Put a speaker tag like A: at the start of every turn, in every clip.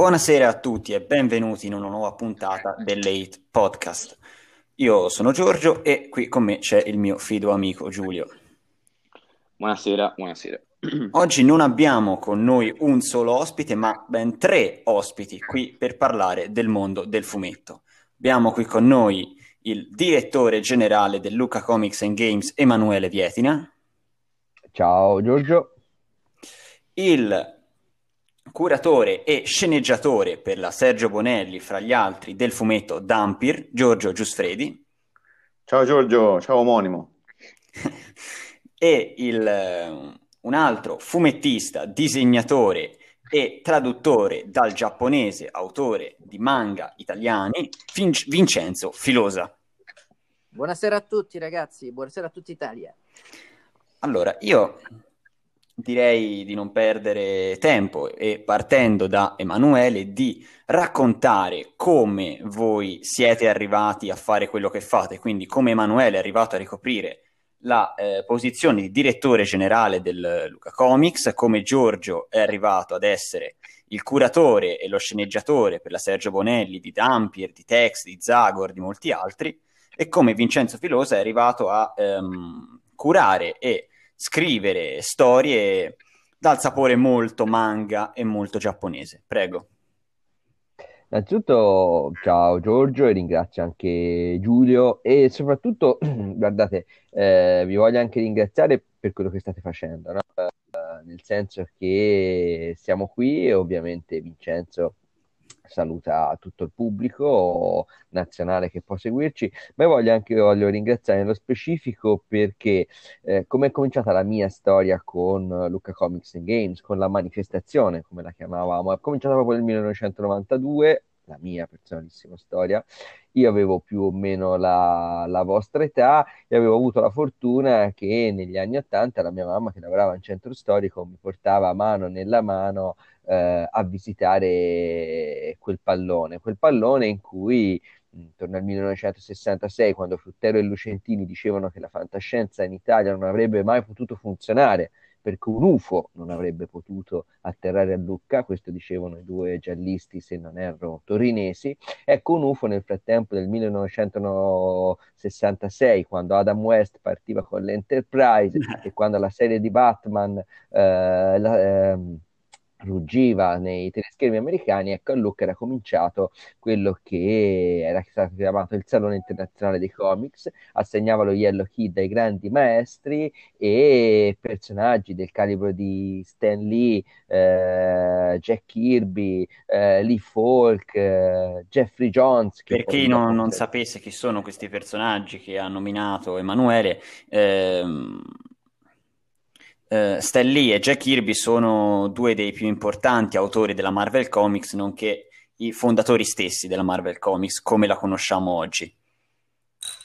A: Buonasera a tutti e benvenuti in una nuova puntata dell'Eight Podcast. Io sono Giorgio e qui con me c'è il mio fido amico Giulio.
B: Buonasera, buonasera.
A: Oggi non abbiamo con noi un solo ospite, ma ben tre ospiti qui per parlare del mondo del fumetto. Abbiamo qui con noi il direttore generale del Luca Comics and Games, Emanuele Vietina.
C: Ciao Giorgio.
A: Il curatore e sceneggiatore per la Sergio Bonelli, fra gli altri, del fumetto Dampir, Giorgio Giusfredi.
D: Ciao Giorgio, ciao omonimo.
A: e il, un altro fumettista, disegnatore e traduttore dal giapponese, autore di manga italiani, Vin- Vincenzo Filosa.
E: Buonasera a tutti ragazzi, buonasera a tutta Italia.
A: Allora, io direi di non perdere tempo e partendo da Emanuele di raccontare come voi siete arrivati a fare quello che fate, quindi come Emanuele è arrivato a ricoprire la eh, posizione di direttore generale del Luca Comics, come Giorgio è arrivato ad essere il curatore e lo sceneggiatore per la Sergio Bonelli di Dampier, di Tex, di Zagor, di molti altri, e come Vincenzo Filosa è arrivato a ehm, curare e scrivere storie dal sapore molto manga e molto giapponese. Prego.
C: Innanzitutto ciao Giorgio e ringrazio anche Giulio e soprattutto, guardate, eh, vi voglio anche ringraziare per quello che state facendo, no? eh, nel senso che siamo qui e ovviamente Vincenzo saluta tutto il pubblico nazionale che può seguirci, ma voglio anche voglio ringraziare nello specifico perché eh, come è cominciata la mia storia con Luca Comics and Games, con la manifestazione, come la chiamavamo, è cominciata proprio nel 1992, la mia personalissima storia, io avevo più o meno la, la, vostra età e avevo avuto la fortuna che negli anni Ottanta la mia mamma che lavorava in centro storico mi portava mano nella mano eh, a visitare quel pallone, quel pallone in cui intorno al 1966, quando Fruttero e Lucentini dicevano che la fantascienza in Italia non avrebbe mai potuto funzionare perché un UFO non avrebbe potuto atterrare a Lucca, questo dicevano i due giallisti, se non erro, torinesi. Ecco, un UFO nel frattempo del 1966, quando Adam West partiva con l'Enterprise e quando la serie di Batman... Eh, la, eh, ruggiva nei teleschermi americani, ecco a Lucca era cominciato quello che era stato chiamato il Salone Internazionale dei Comics, assegnava lo Yellow Kid ai grandi maestri e personaggi del calibro di Stan Lee, eh, Jack Kirby, eh, Lee Falk, eh, Jeffrey Jones.
A: per chi non, non sapesse chi sono questi personaggi che ha nominato Emanuele, ehm Uh, Stan Lee e Jack Kirby sono due dei più importanti autori della Marvel Comics, nonché i fondatori stessi della Marvel Comics, come la conosciamo oggi.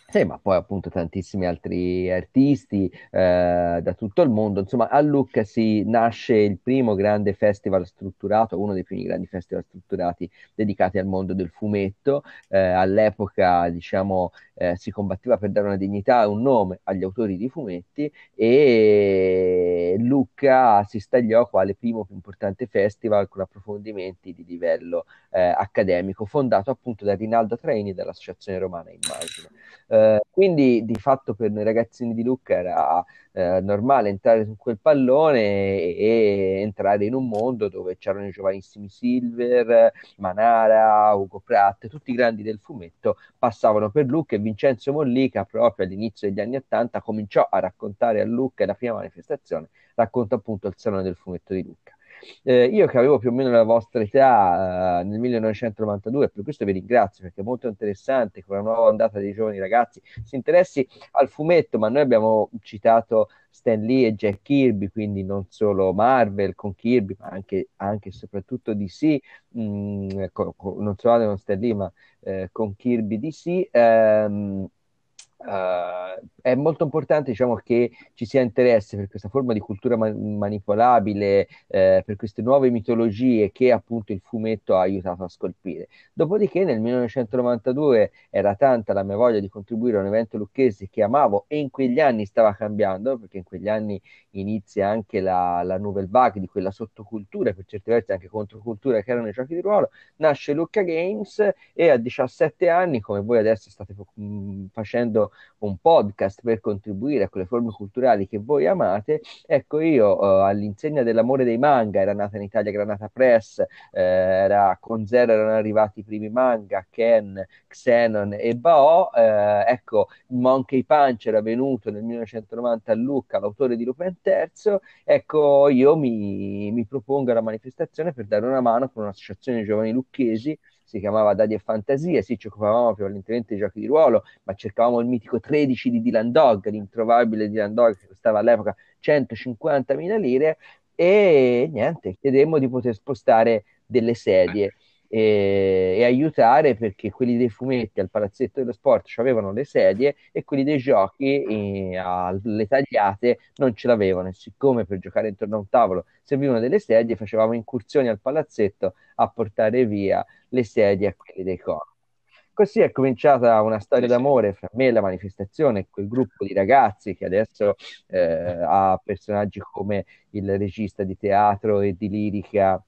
C: Sì, ma poi appunto tantissimi altri artisti eh, da tutto il mondo. Insomma, a Lucca si nasce il primo grande festival strutturato, uno dei primi grandi festival strutturati dedicati al mondo del fumetto. Eh, all'epoca, diciamo, eh, si combatteva per dare una dignità e un nome agli autori di fumetti e Lucca si stagliò quale primo più importante festival con approfondimenti di livello eh, accademico, fondato appunto da Rinaldo Traini dell'Associazione Romana, immagino. Eh, quindi di fatto per noi ragazzini di Lucca era eh, normale entrare su quel pallone e, e, entrare in un mondo dove c'erano i giovanissimi Silver, Manara, Ugo Pratt, tutti i grandi del fumetto passavano per Lucca e Vincenzo Mollica proprio all'inizio degli anni Ottanta cominciò a raccontare a Lucca la prima manifestazione, racconta appunto il Salone del Fumetto di Lucca. Eh, io che avevo più o meno la vostra età eh, nel 1992, per questo vi ringrazio perché è molto interessante con la nuova ondata dei giovani ragazzi si interessi al fumetto, ma noi abbiamo citato Stan Lee e Jack Kirby, quindi non solo Marvel con Kirby, ma anche, e soprattutto DC, mh, mm, con, con, non solo con Stan Lee, ma eh, con Kirby DC. Ehm, Uh, è molto importante diciamo, che ci sia interesse per questa forma di cultura man- manipolabile, eh, per queste nuove mitologie che appunto il fumetto ha aiutato a scolpire. Dopodiché nel 1992 era tanta la mia voglia di contribuire a un evento lucchese che amavo e in quegli anni stava cambiando, perché in quegli anni inizia anche la, la nouvelle vague di quella sottocultura, per certi versi anche controcultura che erano i giochi di ruolo, nasce Lucca Games e a 17 anni, come voi adesso state mh, facendo un podcast per contribuire a quelle forme culturali che voi amate, ecco io uh, all'insegna dell'amore dei manga, era nata in Italia Granata Press, eh, era, con Zero erano arrivati i primi manga, Ken, Xenon e Bao, eh, ecco Monkey Punch era venuto nel 1990 a Lucca, l'autore di Lupin III, ecco io mi, mi propongo la manifestazione per dare una mano con un'associazione di giovani lucchesi si chiamava Dadi e Fantasia, sì, ci occupavamo prevalentemente di giochi di ruolo, ma cercavamo il mitico 13 di Dylan Dog, l'introvabile Dylan Dog che costava all'epoca 150.000 lire e niente, chiedemmo di poter spostare delle sedie e, e, aiutare perché quelli dei fumetti al palazzetto dello sport avevano le sedie e quelli dei giochi eh, alle tagliate non ce l'avevano e siccome per giocare intorno a un tavolo servivano delle sedie facevamo incursioni al palazzetto a portare via le sedie a quelli dei comic. Così è cominciata una storia d'amore fra me e la manifestazione e quel gruppo di ragazzi che adesso eh, ha personaggi come il regista di teatro e di lirica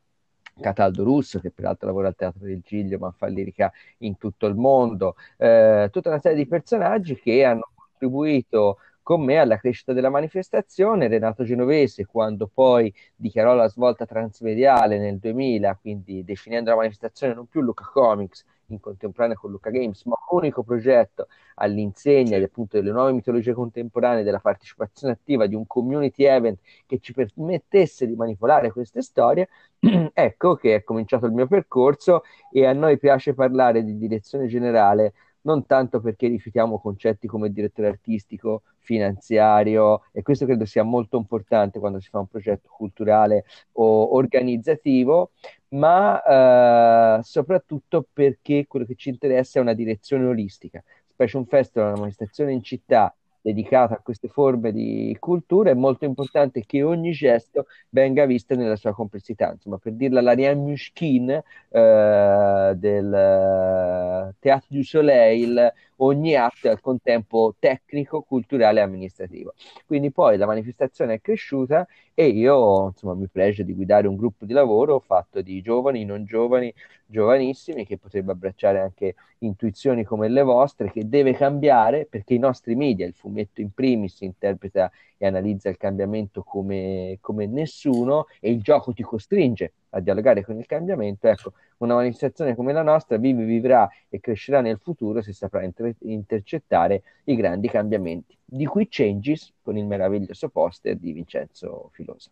C: Cataldo Russo, che peraltro lavora al Teatro del Giglio, ma fa lirica in tutto il mondo, eh, tutta una serie di personaggi che hanno contribuito con me alla crescita della manifestazione. Renato Genovese, quando poi dichiarò la svolta transmediale nel 2000, quindi definendo la manifestazione non più Luca Comics, in contemporanea con Luca Games, ma unico progetto all'insegna appunto delle nuove mitologie contemporanee, della partecipazione attiva di un community event che ci permettesse di manipolare queste storie, ecco che è cominciato il mio percorso e a noi piace parlare di direzione generale non tanto perché rifiutiamo concetti come direttore artistico, finanziario e questo credo sia molto importante quando si fa un progetto culturale o organizzativo, ma eh, soprattutto perché quello che ci interessa è una direzione olistica. Specie un festival, una manifestazione in città dedicata a queste forme di cultura, è molto importante che ogni gesto venga visto nella sua complessità. Insomma, per dirla l'Ariane Mushkin eh, del uh, Teatro du Soleil, ogni atto al contempo tecnico, culturale e amministrativo. Quindi poi la manifestazione è cresciuta e io insomma, mi pregio di guidare un gruppo di lavoro fatto di giovani, non giovani, giovanissimi, che potrebbe abbracciare anche intuizioni come le vostre, che deve cambiare perché i nostri media, il fumetto in primis, interpreta e analizza il cambiamento come, come nessuno e il gioco ti costringe a dialogare con il cambiamento. Ecco, una manifestazione come la nostra vive, vivrà e crescerà nel futuro se saprà inter- intercettare i grandi cambiamenti. Di qui Changes con il meraviglioso poster di Vincenzo Filosa.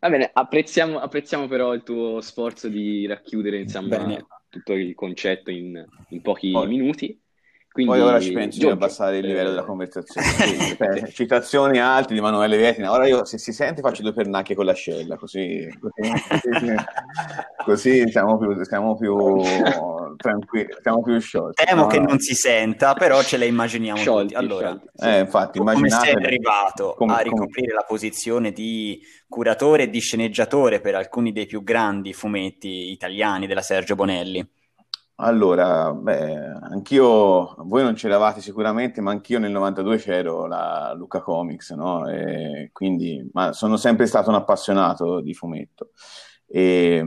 B: Va bene, apprezziamo, apprezziamo però il tuo sforzo di racchiudere insomma, tutto il concetto in, in pochi Poi. minuti.
D: Quindi, Poi ora ci penso di abbassare il livello eh... della conversazione. Cioè, citazioni alte di Emanuele Vietina. Ora io, se si sente, faccio due pernacchie con l'ascella, così, così, così, così siamo più, siamo più tranquilli, siamo più sciolti.
A: Temo no, che no. non si senta, però ce le immaginiamo sciolti, tutti. Allora,
D: eh, infatti,
A: come sei arrivato come, a ricoprire come... la posizione di curatore e di sceneggiatore per alcuni dei più grandi fumetti italiani della Sergio Bonelli?
D: Allora, beh, anch'io, voi non c'eravate sicuramente, ma anch'io nel 92 c'ero la Luca Comics, no? E quindi, ma sono sempre stato un appassionato di fumetto. E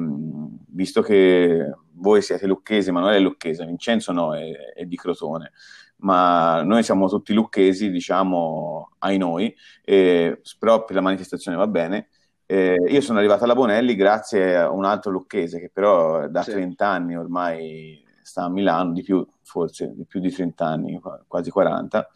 D: visto che voi siete lucchesi, Emanuele è lucchese, Vincenzo no, è, è, di Crotone, ma noi siamo tutti lucchesi, diciamo, ai noi, e, però per la manifestazione va bene. Eh, io sono arrivato alla Bonelli grazie a un altro lucchese che però da sì. 30 anni ormai sta a Milano, di più, forse di più di 30 anni, quasi 40,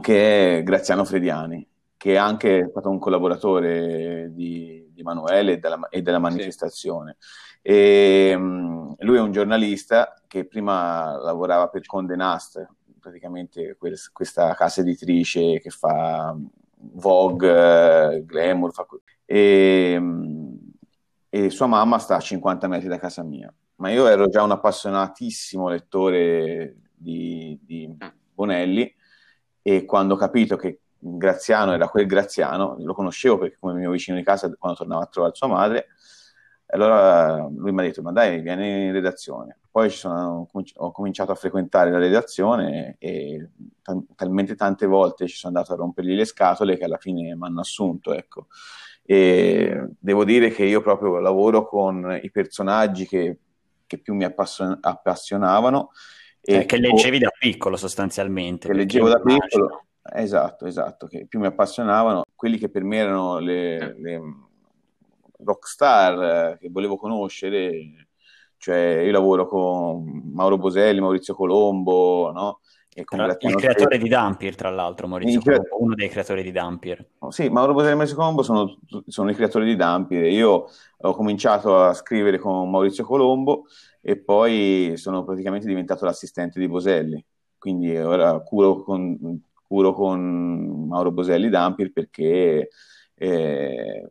D: che è Graziano Frediani, che è anche stato un collaboratore di, di Emanuele e della, e della manifestazione. Sì. E, um, lui è un giornalista che prima lavorava per Conde Nast, praticamente questa casa editrice che fa Vogue, Glamour, fa... e, e sua mamma sta a 50 metri da casa mia. Ma io ero già un appassionatissimo lettore di, di, Bonelli e quando ho capito che Graziano era quel Graziano, lo conoscevo perché come mio vicino di casa quando tornava a trovare sua madre, allora lui mi ha detto ma dai vieni in redazione. Poi sono, ho cominciato a frequentare la redazione e t- talmente tante volte ci sono andato a rompergli le scatole che alla fine mi hanno assunto. Ecco. E devo dire che io proprio lavoro con i personaggi che, che più mi appassion- appassionavano.
A: Eh, che leggevi da piccolo sostanzialmente.
D: Che leggevo da piccolo Esatto, esatto, che più mi appassionavano, quelli che per me erano le, le rockstar eh, che volevo conoscere, cioè io lavoro con Mauro Boselli, Maurizio Colombo, no?
A: E con tra, il creatore Stella. di Dampir, tra l'altro, Maurizio Colombo, uno dei creatori di Dampir.
D: Oh, sì, Mauro Boselli e Maurizio Colombo sono, sono, i creatori di Dampir. Io ho cominciato a scrivere con Maurizio Colombo e poi sono praticamente diventato l'assistente di Boselli. Quindi ora curo con curo con Mauro Boselli Dampir perché, eh,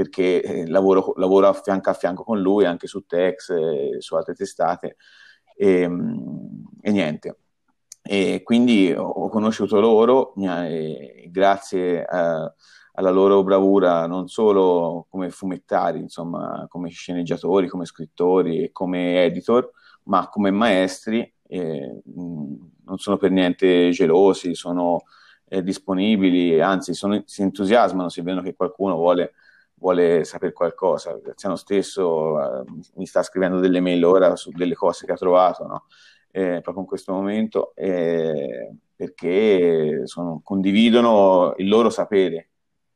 D: perché eh, lavoro, lavoro, a fianco a fianco con lui anche su Tex, e su altre testate e, mm, e niente. E quindi ho conosciuto loro grazie a, alla loro bravura non solo come fumettari, insomma, come sceneggiatori, come scrittori e come editor, ma come maestri eh, non sono per niente gelosi, sono eh, disponibili, anzi sono, si entusiasmano se vedono che qualcuno vuole, vuole sapere qualcosa. Graziano stesso eh, mi sta scrivendo delle mail ora su delle cose che ha trovato, no? eh, proprio in questo momento, eh, perché sono, condividono il loro sapere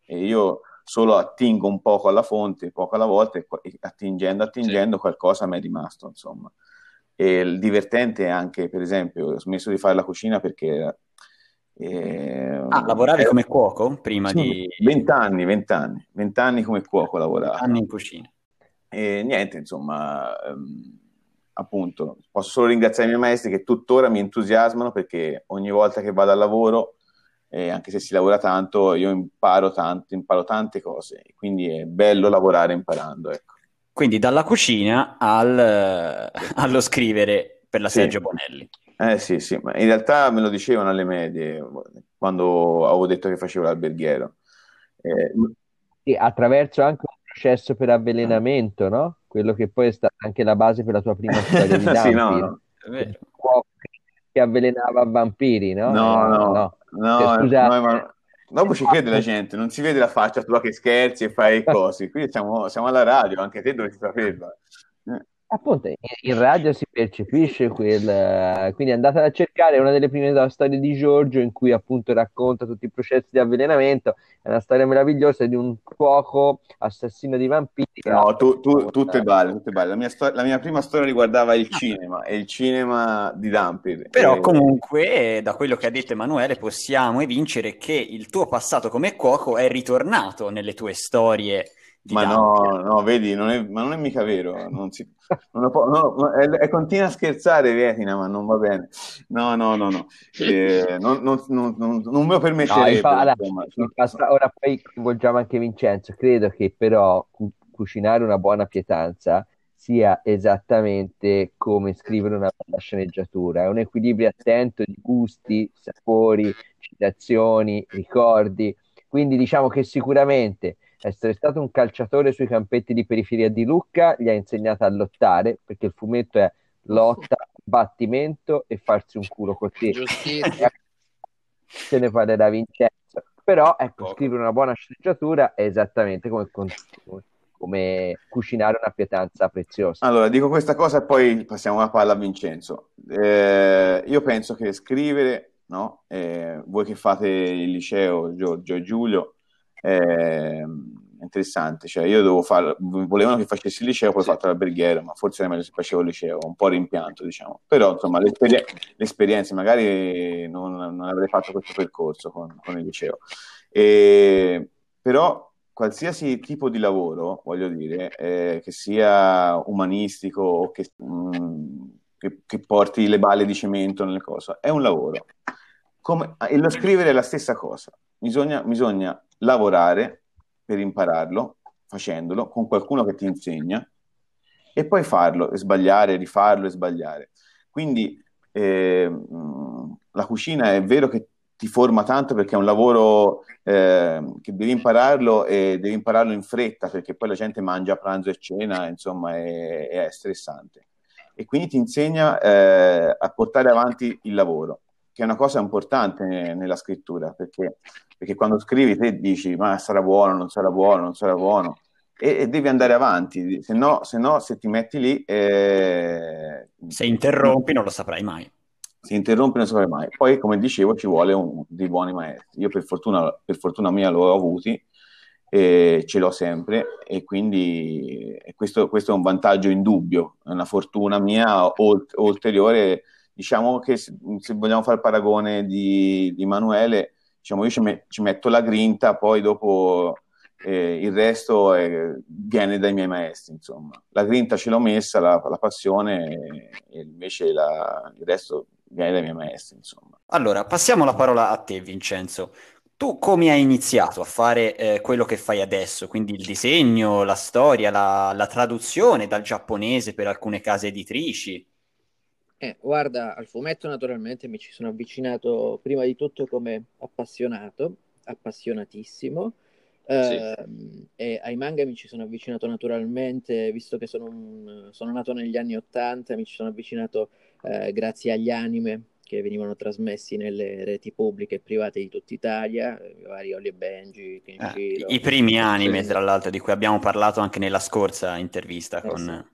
D: e io solo attingo un poco alla fonte, poco alla volta, e attingendo, attingendo, sì. qualcosa mi è rimasto, insomma. E il divertente è anche, per esempio, ho smesso di fare la cucina perché...
A: Eh, ah, lavoravi eh, come cuoco prima sì, di...
D: Vent'anni, vent'anni, vent'anni come cuoco lavoravo.
A: Anni in cucina.
D: E niente, insomma, ehm, appunto, posso solo ringraziare i miei maestri che tuttora mi entusiasmano perché ogni volta che vado al lavoro, eh, anche se si lavora tanto, io imparo tanto, imparo tante cose, quindi è bello lavorare imparando, ecco.
A: Quindi dalla cucina al, allo scrivere per la Sergio sì. Bonelli.
D: Eh sì, sì, ma in realtà me lo dicevano alle medie quando avevo detto che facevo l'alberghiero.
C: Eh, sì, attraverso anche un processo per avvelenamento, no? Quello che poi è stata anche la base per la tua prima storia di
D: sì, no, no.
C: che avvelenava vampiri, no?
D: No, no, no. no, cioè, scusate, no ma Dopo ci crede la gente, non si vede la faccia tua che scherzi e fai cose. Qui siamo, siamo alla radio, anche te dovresti saperlo.
C: Eh. Appunto, in radio si percepisce quel... Quindi andate a cercare una delle prime storie di Giorgio in cui appunto racconta tutti i processi di avvelenamento. È una storia meravigliosa di un cuoco assassino di vampiri.
D: No, tu, tu, tutte belle, tutte belle. La mia, stor- la mia prima storia riguardava il cinema e il cinema di Dampir.
A: Però
D: e...
A: comunque, da quello che ha detto Emanuele, possiamo evincere che il tuo passato come cuoco è ritornato nelle tue storie
D: ma no, no, vedi, non è, ma non è mica vero. Non si, non può, no, è, è, continua a scherzare Vietina, ma non va bene. No, no, no, no. Eh, non, non, non, non, me lo permetterei. No,
C: allora, ora poi coinvolgiamo anche Vincenzo. Credo che però cu- cucinare una buona pietanza sia esattamente come scrivere una bella sceneggiatura. È un equilibrio attento di gusti, sapori, citazioni, ricordi. Quindi diciamo che sicuramente essere stato un calciatore sui campetti di periferia di Lucca gli ha insegnato a lottare, perché il fumetto è lotta, battimento e farsi un culo così. Se ne parlerà Vincenzo. Però, ecco, scrivere una buona sceneggiatura è esattamente come, come cucinare una pietanza preziosa.
D: Allora, dico questa cosa e poi passiamo la palla a Vincenzo. Eh, io penso che scrivere, no? Eh, voi che fate il liceo, Giorgio e Giulio, eh, interessante. Cioè, io dovevo fare, volevano che facessi il liceo, poi ho fatto l'alberghiero, ma forse era meglio se facevo il liceo, un po' rimpianto, diciamo. Però, insomma, l'esper- l'esperienza, magari non, non, avrei fatto questo percorso con, con il liceo. E, però, qualsiasi tipo di lavoro, voglio dire, eh, che sia umanistico o che, mh, mm, che, che, porti le balle di cemento nelle cose, è un lavoro. Come, e lo scrivere è la stessa cosa. Bisogna, bisogna lavorare per impararlo, facendolo, con qualcuno che ti insegna, e poi farlo, e sbagliare, rifarlo e sbagliare. Quindi eh, la cucina è vero che ti forma tanto perché è un lavoro eh, che devi impararlo e devi impararlo in fretta perché poi la gente mangia pranzo e cena, insomma, è, è stressante. E quindi ti insegna eh, a portare avanti il lavoro, che è una cosa importante nella scrittura, perché, perché quando scrivi te dici ma sarà buono, non sarà buono, non sarà buono, e, e devi andare avanti, se no, se, no, se ti metti lì... Eh...
A: Se interrompi non lo saprai mai
D: si interrompe non saprai mai. Poi, come dicevo, ci vuole un, dei buoni maestri. Io per fortuna, per fortuna mia l'ho avuti, e ce l'ho sempre e quindi questo, questo, è un vantaggio indubbio, è una fortuna mia olt- ulteriore. Diciamo che se, vogliamo fare il paragone di, di Emanuele, diciamo io ci, me, ci, metto la grinta, poi dopo eh, il resto è, viene dai miei maestri, insomma. La grinta ce l'ho messa, la, la passione, e invece la, il resto viene dai miei maestri, insomma.
A: Allora, passiamo la parola a te, Vincenzo. Tu come hai iniziato a fare eh, quello che fai adesso? Quindi il disegno, la storia, la, la traduzione dal giapponese per alcune case editrici?
E: Eh, guarda, al fumetto naturalmente mi ci sono avvicinato prima di tutto come appassionato, appassionatissimo. Eh, sì. e ai manga mi ci sono avvicinato naturalmente, visto che sono, un, sono nato negli anni Ottanta, mi ci sono avvicinato eh, grazie agli anime che venivano trasmessi nelle reti pubbliche e private di tutta Italia, i vari Oli e Benji,
A: Kenshiro. Eh, I primi anime, tra l'altro, di cui abbiamo parlato anche nella scorsa intervista eh, con...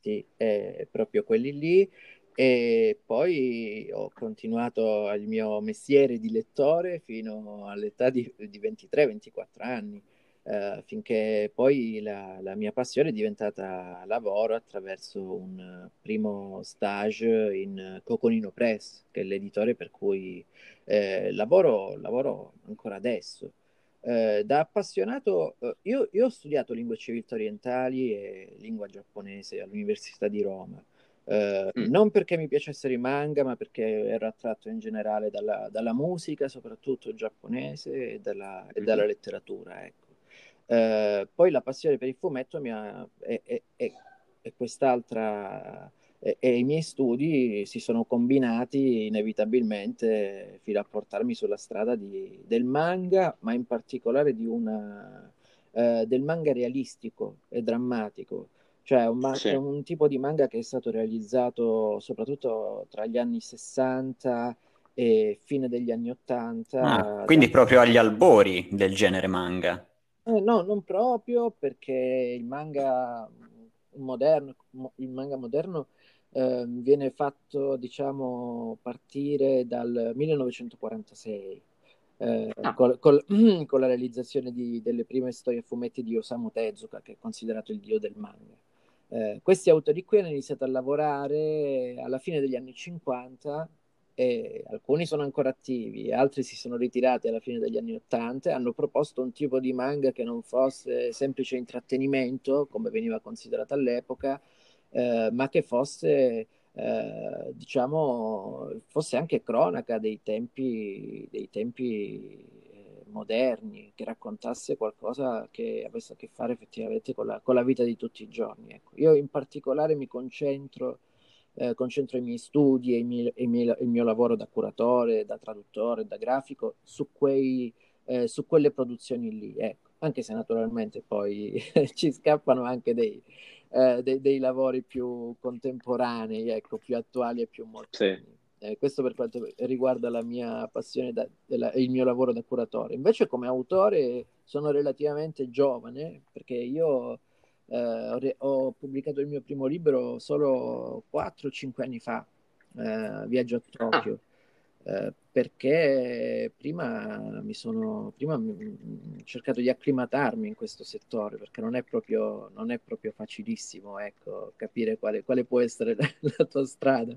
E: Sì, sì proprio quelli lì. E poi ho continuato il mio mestiere di lettore fino all'età di, di 23-24 anni eh, finché poi la, la, mia passione è diventata lavoro attraverso un primo stage in Coconino Press, che è l'editore per cui eh, lavoro, lavoro, ancora adesso. Eh, da appassionato, eh, io, io, ho studiato lingue civiltà orientali e lingua giapponese all'Università di Roma. Uh, mm. Non perché mi piacessero i manga, ma perché ero attratto in generale dalla, dalla musica, soprattutto giapponese, e dalla, e dalla letteratura. Ecco. Eh, poi la passione per il fumetto ha, è, è, è, è, quest'altra e, e, i miei studi si sono combinati inevitabilmente fino a portarmi sulla strada di, del manga, ma in particolare una, eh, del manga realistico e drammatico. Cioè un, ma- sì. è un tipo di manga che è stato realizzato soprattutto tra gli anni 60 e fine degli anni 80.
A: Ah, quindi da... proprio agli albori del genere manga.
E: Eh, no, non proprio perché il manga moderno, il manga moderno eh, viene fatto, diciamo, partire dal 1946. Eh, ah. col, col, con la realizzazione di, delle prime storie a fumetti di Osamu Tezuka, che è considerato il dio del manga. Eh, questi autori qui hanno iniziato a lavorare alla fine degli anni 50 e alcuni sono ancora attivi, altri si sono ritirati alla fine degli anni Ottanta e hanno proposto un tipo di manga che non fosse semplice intrattenimento, come veniva considerato all'epoca, eh, ma che fosse, eh, diciamo, fosse anche cronaca dei tempi, dei tempi moderni, che raccontasse qualcosa che avesse a che fare effettivamente con la, con la vita di tutti i giorni. Ecco. Io in particolare mi concentro eh, concentro i miei studi e, i miei, i miei, il mio lavoro da curatore, da traduttore, da grafico su, quei, eh, su quelle produzioni lì, ecco. anche se naturalmente poi ci scappano anche dei, eh, dei, dei, lavori più contemporanei, ecco, più attuali e più moderni. Sì. Eh, questo per quanto riguarda la mia passione e il mio lavoro da curatore. Invece come autore sono relativamente giovane perché io eh, ho, pubblicato il mio primo libro solo 4-5 anni fa, eh, Viaggio a Tokyo. Ah. Perché prima mi sono prima ho cercato di acclimatarmi in questo settore perché non è proprio, non è proprio facilissimo ecco, capire quale, quale, può essere la, la tua strada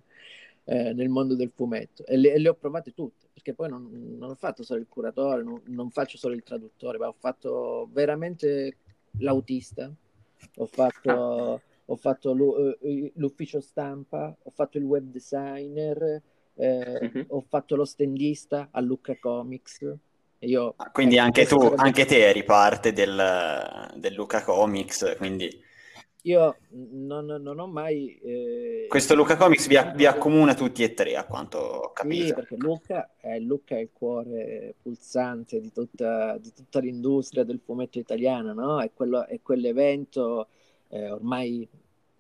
E: eh, nel mondo del fumetto e le, e le, ho provate tutte perché poi non, non ho fatto solo il curatore non, non, faccio solo il traduttore ma ho fatto veramente l'autista ho fatto, ho fatto eh, l'ufficio stampa, ho fatto il web designer, eh, uh-huh. ho fatto lo stendista a Lucca Comics. Io,
A: ah, quindi anche tu, anche te eri parte del, del Luca Comics, quindi...
E: io non, non ho mai... Eh...
A: Questo Luca Comics vi, vi, accomuna tutti e tre, a quanto ho capito.
E: Sì, perché Luca è, Luca è il cuore pulsante di tutta, di tutta l'industria del fumetto italiano, no? È, quello, è quell'evento eh, ormai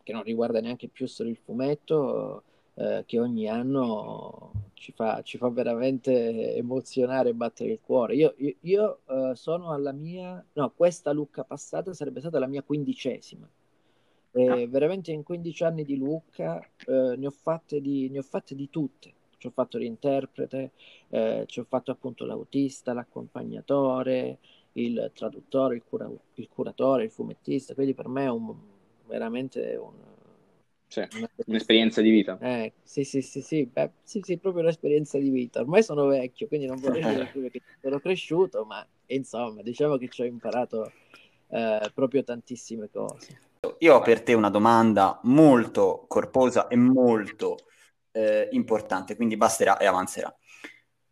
E: che non riguarda neanche più solo il fumetto, eh, che ogni anno ci fa, ci fa, veramente emozionare e battere il cuore. Io, io, io eh, sono alla mia... No, questa Lucca passata sarebbe stata la mia quindicesima e ah. veramente in 15 anni di Lucca eh, ne, ho fatte di, ne ho fatte di tutte. Ci ho fatto l'interprete, eh, ci ho fatto appunto l'autista, l'accompagnatore, il traduttore, il, cura- il, curatore, il fumettista. Quindi per me è un, veramente un,
B: cioè, un'esperienza di vita.
E: Eh, sì, sì, sì, sì, beh, sì, sì, proprio un'esperienza di vita. Ormai sono vecchio, quindi non vorrei dire che sono cresciuto, ma insomma, diciamo che ci ho imparato eh, proprio tantissime cose.
A: Io ho per te una domanda molto corposa e molto eh, importante, quindi basterà e avanzerà.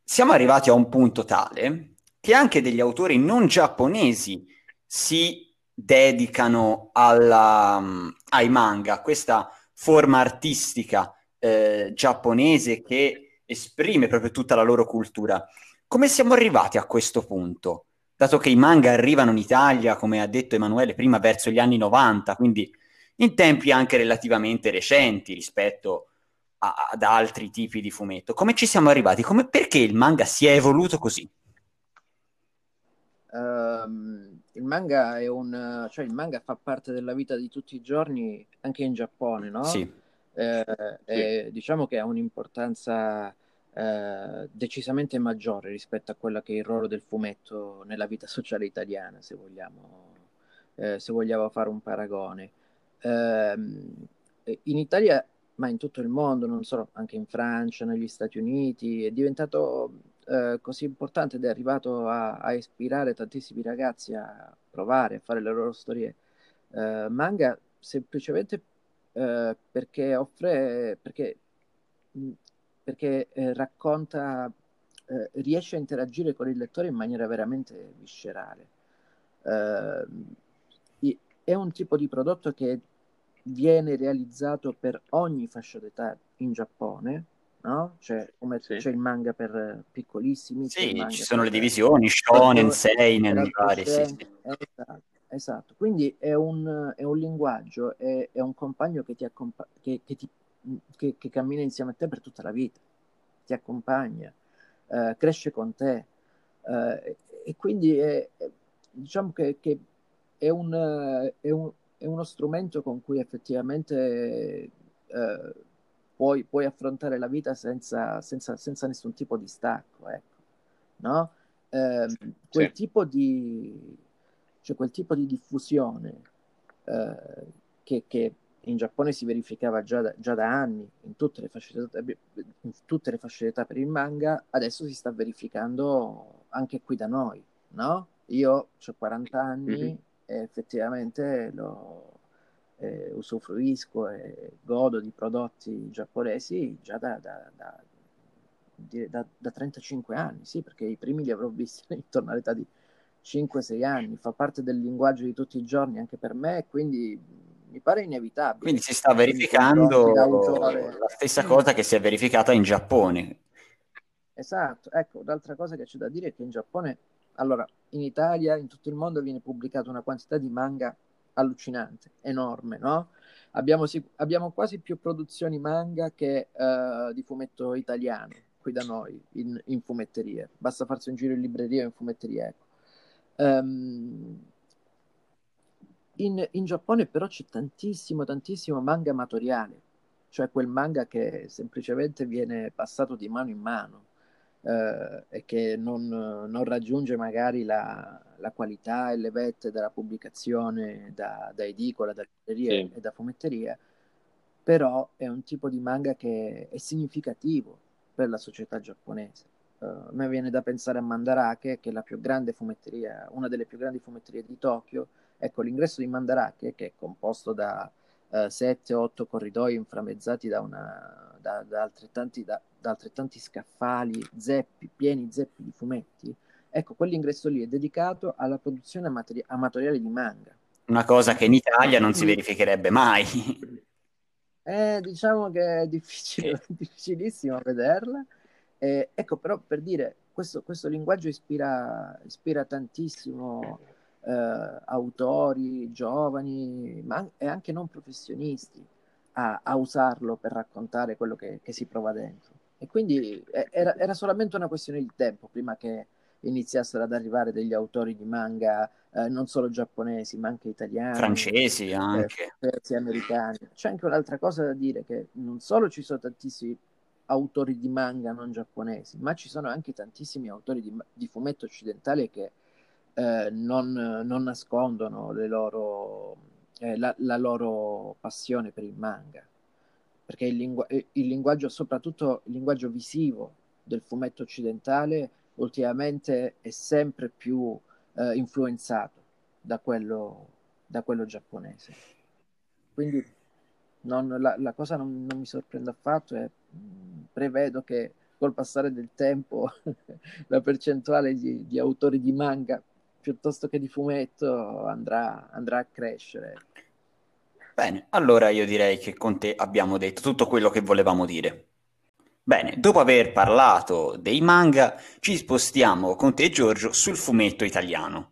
A: Siamo arrivati a un punto tale che anche degli autori non giapponesi si dedicano alla, um, ai manga, questa forma artistica eh, giapponese che esprime proprio tutta la loro cultura. Come siamo arrivati a questo punto? Dato che i manga arrivano in Italia, come ha detto Emanuele prima, verso gli anni 90, quindi in tempi anche relativamente recenti rispetto a, ad altri tipi di fumetto. Come ci siamo arrivati? Come, perché il manga si è evoluto così?
E: Um, il manga è un cioè il manga fa parte della vita di tutti i giorni anche in Giappone, no?
A: Sì.
E: Eh, sì. E, diciamo che ha un'importanza eh, decisamente maggiore rispetto a quella che è il ruolo del fumetto nella vita sociale italiana, se vogliamo, eh, se vogliamo fare un paragone. Eh, in Italia, ma in tutto il mondo, non solo, anche in Francia, negli Stati Uniti, è diventato eh, così importante ed è arrivato a, a, ispirare tantissimi ragazzi a provare a fare le loro storie eh, manga semplicemente perché offre, perché perché eh, racconta, eh, riesce a interagire con il lettore in maniera veramente viscerale. Eh, è un tipo di prodotto che viene realizzato per ogni fascia d'età in Giappone, no? Cioè, come sì. c'è il manga per piccolissimi.
A: Sì, ci sono le divisioni, shonen, seinen, vari, sì, sì.
E: Esatto, esatto, quindi è un, è un linguaggio, è, è, un compagno che ti, accompa- che, che ti che, che, cammina insieme a te per tutta la vita, ti accompagna, eh, cresce con te. Eh, e quindi è, diciamo che, che è, un, è, un, è, uno strumento con cui effettivamente eh, puoi, puoi, affrontare la vita senza, senza, senza, nessun tipo di stacco. Ecco. No? Eh, quel, sì. tipo di, cioè quel tipo di diffusione eh, che, che in Giappone si verificava già da, già da anni in tutte, le fasce d'età, in tutte le fasce d'età per il manga, adesso si sta verificando anche qui da noi, no? Io ho 40 anni mm-hmm. e effettivamente lo eh, usufruisco e godo di prodotti giapponesi già da, da, da, da, da 35 anni, sì, perché i primi li avrò visti intorno all'età di 5-6 anni, fa parte del linguaggio di tutti i giorni anche per me, quindi mi pare inevitabile.
A: Quindi si sta verificando la stessa cosa che si è verificata in Giappone.
E: Esatto, ecco, l'altra cosa che c'è da dire è che in Giappone, allora, in Italia, in tutto il mondo viene pubblicata una quantità di manga allucinante, enorme, no? Abbiamo, abbiamo quasi più produzioni manga che uh, di fumetto italiano qui da noi in, in, fumetterie. Basta farsi un giro in libreria o in fumetteria. Ecco. Um, in, in Giappone però c'è tantissimo, tantissimo manga amatoriale, cioè quel manga che semplicemente viene passato di mano in mano eh, e che non, non raggiunge magari la, la, qualità e le vette della pubblicazione da, da edicola, da libreria sì. e da fumetteria, però è un tipo di manga che è significativo per la società giapponese. Uh, a me viene da pensare a Mandarake, che è la più grande fumetteria, una delle più grandi fumetterie di Tokyo, Ecco, l'ingresso di Mandarake, che è composto da eh, 7-8 corridoi inframmezzati da, una, da, da, altrettanti, da, altrettanti, scaffali, zeppi, pieni zeppi di fumetti, ecco, quell'ingresso lì è dedicato alla produzione amatori- amatoriale di manga.
A: Una cosa che in Italia non si verificherebbe mai.
E: Eh, diciamo che è difficile, difficilissimo vederla. Eh, ecco, però per dire, questo, questo linguaggio ispira, ispira tantissimo eh, autori giovani, ma e anche non professionisti a, a usarlo per raccontare quello che, che, si prova dentro. E quindi eh, era, era, solamente una questione di tempo prima che iniziassero ad arrivare degli autori di manga eh, non solo giapponesi, ma anche italiani,
A: francesi eh, anche,
E: eh, americani. C'è anche un'altra cosa da dire che non solo ci sono tantissimi autori di manga non giapponesi, ma ci sono anche tantissimi autori di, di fumetto occidentali che eh, non, non, nascondono loro, eh, la, la, loro passione per il manga, perché il, lingu- il, linguaggio, soprattutto il linguaggio visivo del fumetto occidentale, ultimamente è sempre più eh, influenzato da quello, da quello giapponese. Quindi non, la, la, cosa non, non, mi sorprende affatto e prevedo che col passare del tempo la percentuale di, di autori di manga piuttosto che di fumetto andrà, andrà a crescere.
A: Bene, allora io direi che con te abbiamo detto tutto quello che volevamo dire. Bene, dopo aver parlato dei manga, ci spostiamo con te, Giorgio, sul fumetto italiano.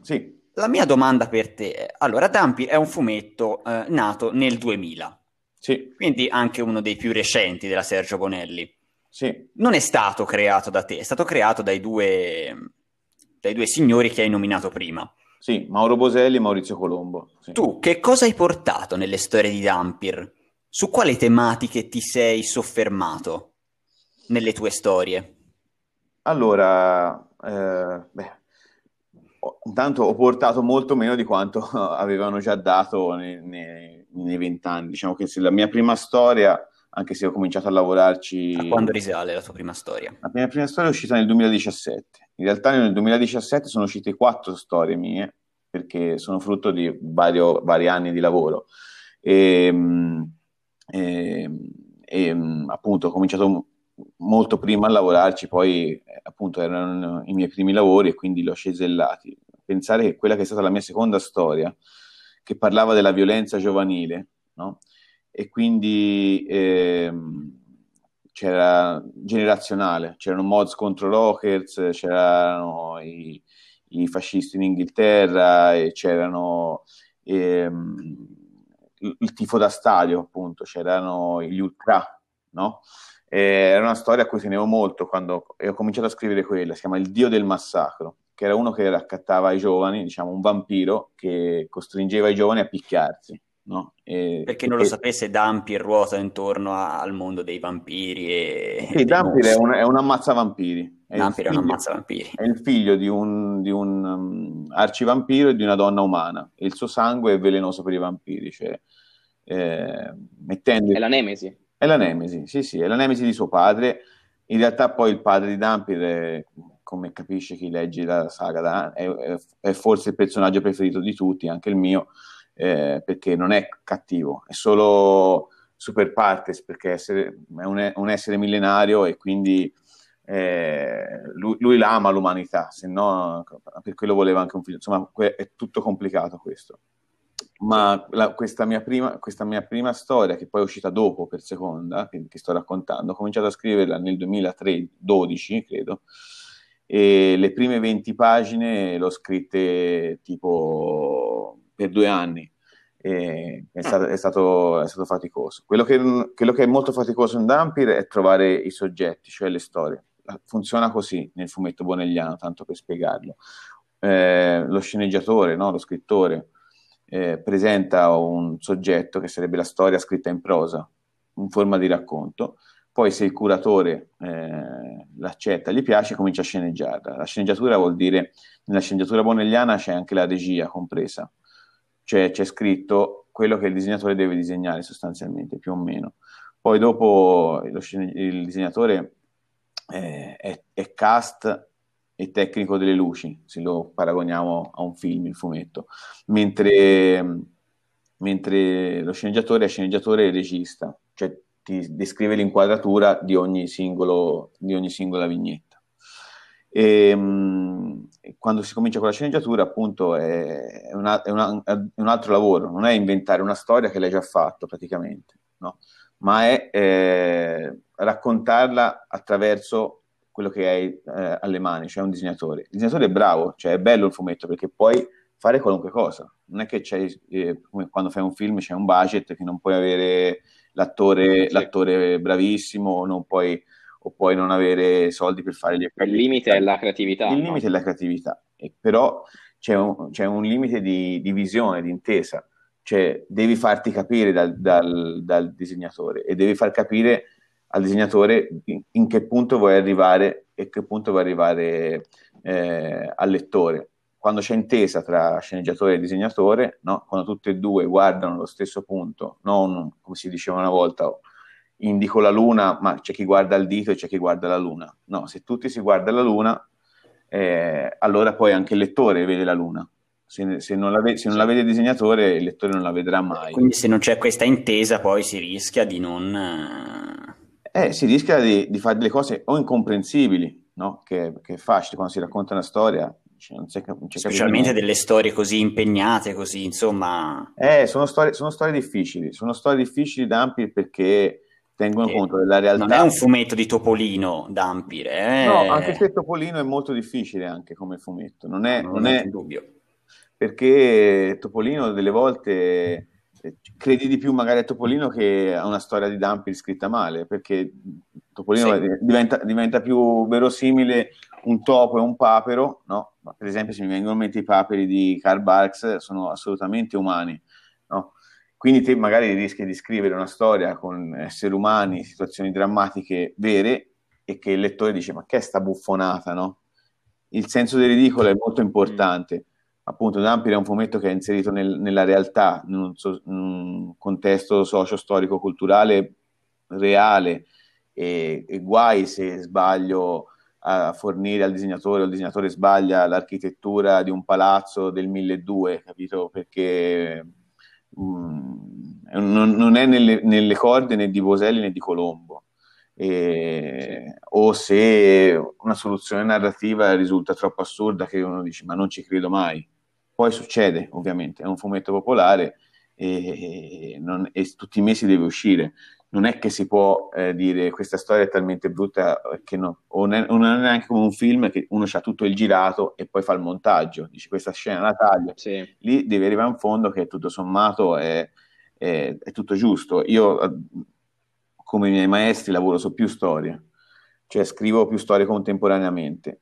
D: Sì.
A: La mia domanda per te è, allora, Dampi è un fumetto eh, nato nel 2000.
D: Sì.
A: Quindi anche uno dei più recenti della Sergio Bonelli.
D: Sì.
A: Non è stato creato da te, è stato creato dai due dai due signori che hai nominato prima.
D: Sì, Mauro Boselli e Maurizio Colombo. Sì.
A: Tu che cosa hai portato nelle storie di Dampir? Su quali tematiche ti sei soffermato nelle tue storie?
D: Allora, eh, beh, intanto ho portato molto meno di quanto avevano già dato nei, nei vent'anni. Diciamo che se la mia prima storia anche se ho cominciato a lavorarci...
A: A quando risale la tua prima storia?
D: La mia prima storia è uscita nel 2017. In realtà nel 2017 sono uscite quattro storie mie, perché sono frutto di vario, vari anni di lavoro. E, e, e appunto ho cominciato molto prima a lavorarci, poi appunto erano i miei primi lavori e quindi li ho scesellati. Pensare che quella che è stata la mia seconda storia, che parlava della violenza giovanile, no? e quindi ehm, c'era generazionale, c'erano mods contro Rockers, c'erano i, i fascisti in Inghilterra e c'erano ehm, il, tifo da stadio, appunto, c'erano gli ultra, no? Era una storia a cui tenevo molto quando ho cominciato a scrivere quella, si chiama Il Dio del Massacro, che era uno che raccattava i giovani, diciamo un vampiro che costringeva i giovani a picchiarsi. No?
A: E, Perché non lo sapesse, Dampir ruota intorno a, al mondo dei vampiri. E,
D: sì, Dampir è un, è un ammazzavampiri.
A: È Dampir è un ammazzavampiri.
D: È il figlio di un, di un um, arcivampiro e di una donna umana. E il suo sangue è velenoso per i vampiri. Cioè, eh, mettendo...
B: È la Nemesi.
D: È la Nemesi, sì, sì, è la Nemesi di suo padre. In realtà poi il padre di Dampir, è, come capisce chi legge la saga, è, è forse il personaggio preferito di tutti, anche il mio eh, perché non è cattivo, è solo super partes perché essere, è un, un, essere millenario e quindi eh, lui, lui l'ama l'umanità, se no per quello voleva anche un figlio, insomma è tutto complicato questo. Ma la, questa, mia prima, questa, mia prima, storia, che poi è uscita dopo per seconda, che, che sto raccontando, ho cominciato a scriverla nel 2012, credo, e le prime 20 pagine l'ho scritte tipo per due anni. È, stato, è, stato, è, stato, faticoso. Quello che, quello che, è molto faticoso in Dampir è trovare i soggetti, cioè le storie. Funziona così nel fumetto bonelliano, tanto per spiegarlo. Eh, lo sceneggiatore, no? lo scrittore, eh, presenta un soggetto che sarebbe la storia scritta in prosa, in forma di racconto. Poi, se il curatore eh, l'accetta, gli piace, comincia a sceneggiarla. La sceneggiatura vuol dire, nella sceneggiatura bonelliana c'è anche la regia compresa cioè c'è scritto quello che il disegnatore deve disegnare sostanzialmente, più o meno. Poi dopo scen- il disegnatore è, è, è, cast e tecnico delle luci, se lo paragoniamo a un film, il fumetto, mentre, mentre lo sceneggiatore è sceneggiatore e regista, cioè ti descrive l'inquadratura di ogni, singolo, di ogni singola vignetta. E, ehm, quando si comincia con la sceneggiatura, appunto, è, una, è, una, è, un altro lavoro, non è inventare una storia che l'hai già fatto praticamente, no? ma è eh, raccontarla attraverso quello che hai eh, alle mani, cioè un disegnatore. Il disegnatore è bravo, cioè è bello il fumetto perché puoi fare qualunque cosa. Non è che c'è, eh, come quando fai un film c'è un budget che non puoi avere l'attore, sì. l'attore bravissimo o non puoi o puoi non avere soldi per fare gli
B: effetti. Il limite è la creatività.
D: Il no? limite è la creatività, e però c'è un, c'è un limite di, di, visione, di intesa, cioè devi farti capire dal, dal, dal, disegnatore e devi far capire al disegnatore in, in, che punto vuoi arrivare e che punto vuoi arrivare eh, al lettore. Quando c'è intesa tra sceneggiatore e disegnatore, no? quando tutti e due guardano lo stesso punto, non come si diceva una volta, indico la luna, ma c'è chi guarda il dito e c'è chi guarda la luna. No, se tutti si guarda la luna, eh, allora poi anche il lettore vede la luna. Se, se, non vede, se, non la vede, il disegnatore, il lettore non la vedrà mai.
A: Quindi se non c'è questa intesa, poi si rischia di non...
D: Eh, eh si rischia di, di, fare delle cose o incomprensibili, no? che, che, è facile quando si racconta una storia.
A: Cioè non c'è, non c'è Specialmente delle storie così impegnate, così insomma...
D: Eh, sono storie, sono storie difficili, sono storie difficili da ampi perché tengono conto della realtà.
A: Non è un fumetto di Topolino da ampire. Eh?
D: No, anche se Topolino è molto difficile anche come fumetto. Non è, non non è dubbio. Perché Topolino delle volte eh, credi di più magari a Topolino che a una storia di Dampir scritta male, perché Topolino sì. diventa, diventa, più verosimile un topo e un papero, no? Per esempio se mi vengono in mente i paperi di Karl Barks sono assolutamente umani, no? Quindi te magari rischi di scrivere una storia con esseri umani, situazioni drammatiche vere e che il lettore dice ma che è sta buffonata, no? Il senso del ridicolo è molto importante. Appunto, Dampir è un fumetto che è inserito nel, nella realtà, in un, so, in un contesto socio-storico-culturale reale e, e guai se sbaglio a fornire al disegnatore o il disegnatore sbaglia l'architettura di un palazzo del 1200, capito? Perché Mm, non, non, è nelle, nelle, corde né di Boselli né di Colombo. E, o se una soluzione narrativa risulta troppo assurda che uno dice ma non ci credo mai. Poi succede, ovviamente, è un fumetto popolare e, non, e tutti i mesi deve uscire non è che si può eh, dire questa storia è talmente brutta che no, o, ne, non è neanche come un film che uno ha tutto il girato e poi fa il montaggio, dice questa scena la taglio, sì. lì deve arrivare in fondo che tutto sommato è, è, è, tutto giusto. Io come i miei maestri lavoro su più storie, cioè scrivo più storie contemporaneamente.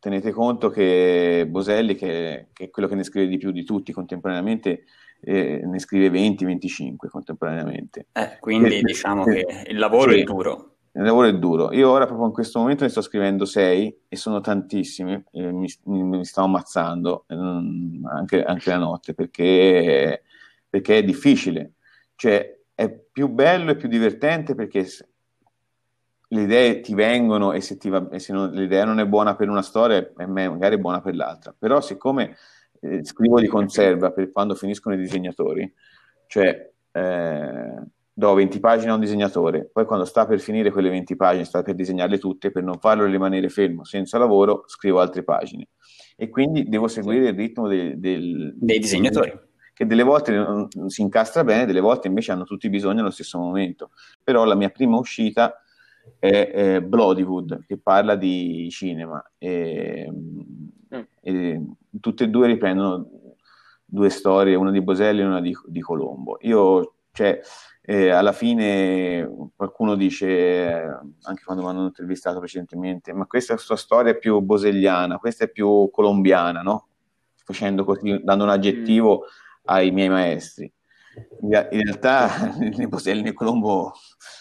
D: Tenete conto che Boselli, che, che è quello che ne scrive di più di tutti contemporaneamente, eh, ne scrive 20-25 contemporaneamente.
A: Eh, quindi e, diciamo eh, che il lavoro sì, è duro.
D: Il lavoro è duro. Io ora proprio in questo momento ne sto scrivendo 6 e sono tantissimi, eh, mi, mi, sto ammazzando anche, anche, la notte perché, perché è difficile. Cioè è più bello e più divertente perché le idee ti vengono e se, ti va, e se non, l'idea non è buona per una storia, è magari buona per l'altra. Però siccome eh, scrivo di conserva per quando finiscono i disegnatori, cioè eh, do 20 pagine a un disegnatore, poi quando sta per finire quelle 20 pagine, sta per disegnarle tutte, per non farlo rimanere fermo senza lavoro, scrivo altre pagine. E quindi devo seguire il ritmo de, del,
A: dei disegnatori.
D: Che delle volte non si incastra bene, delle volte invece hanno tutti bisogno allo stesso momento. Però la mia prima uscita è, è Bloodywood, che parla di cinema. E, mm. e tutte e due riprendono due storie, una di Boselli e una di, di Colombo. Io, cioè, eh, alla fine qualcuno dice, eh, anche quando mi hanno intervistato precedentemente, ma questa sua storia è più boselliana, questa è più colombiana, no? Facendo così, dando un aggettivo mm. ai miei maestri. In, realtà né Boselli né Colombo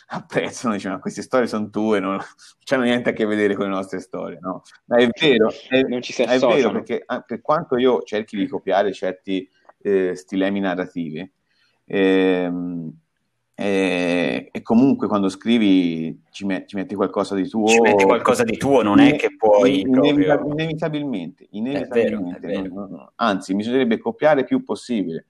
D: apprezzano, diciamo, queste storie sono tue, non, hanno niente a che vedere con le nostre storie, no? Ma è vero, è, non ci si è vero perché per quanto io cerchi di copiare certi eh, stilemi narrativi, ehm, e, e, comunque quando scrivi ci, met, ci, metti qualcosa di tuo.
A: Ci metti qualcosa di tuo, non è che puoi.
D: Inevita- proprio... Inevitabilmente, inevitabilmente è vero, è vero. anzi, bisognerebbe copiare il più possibile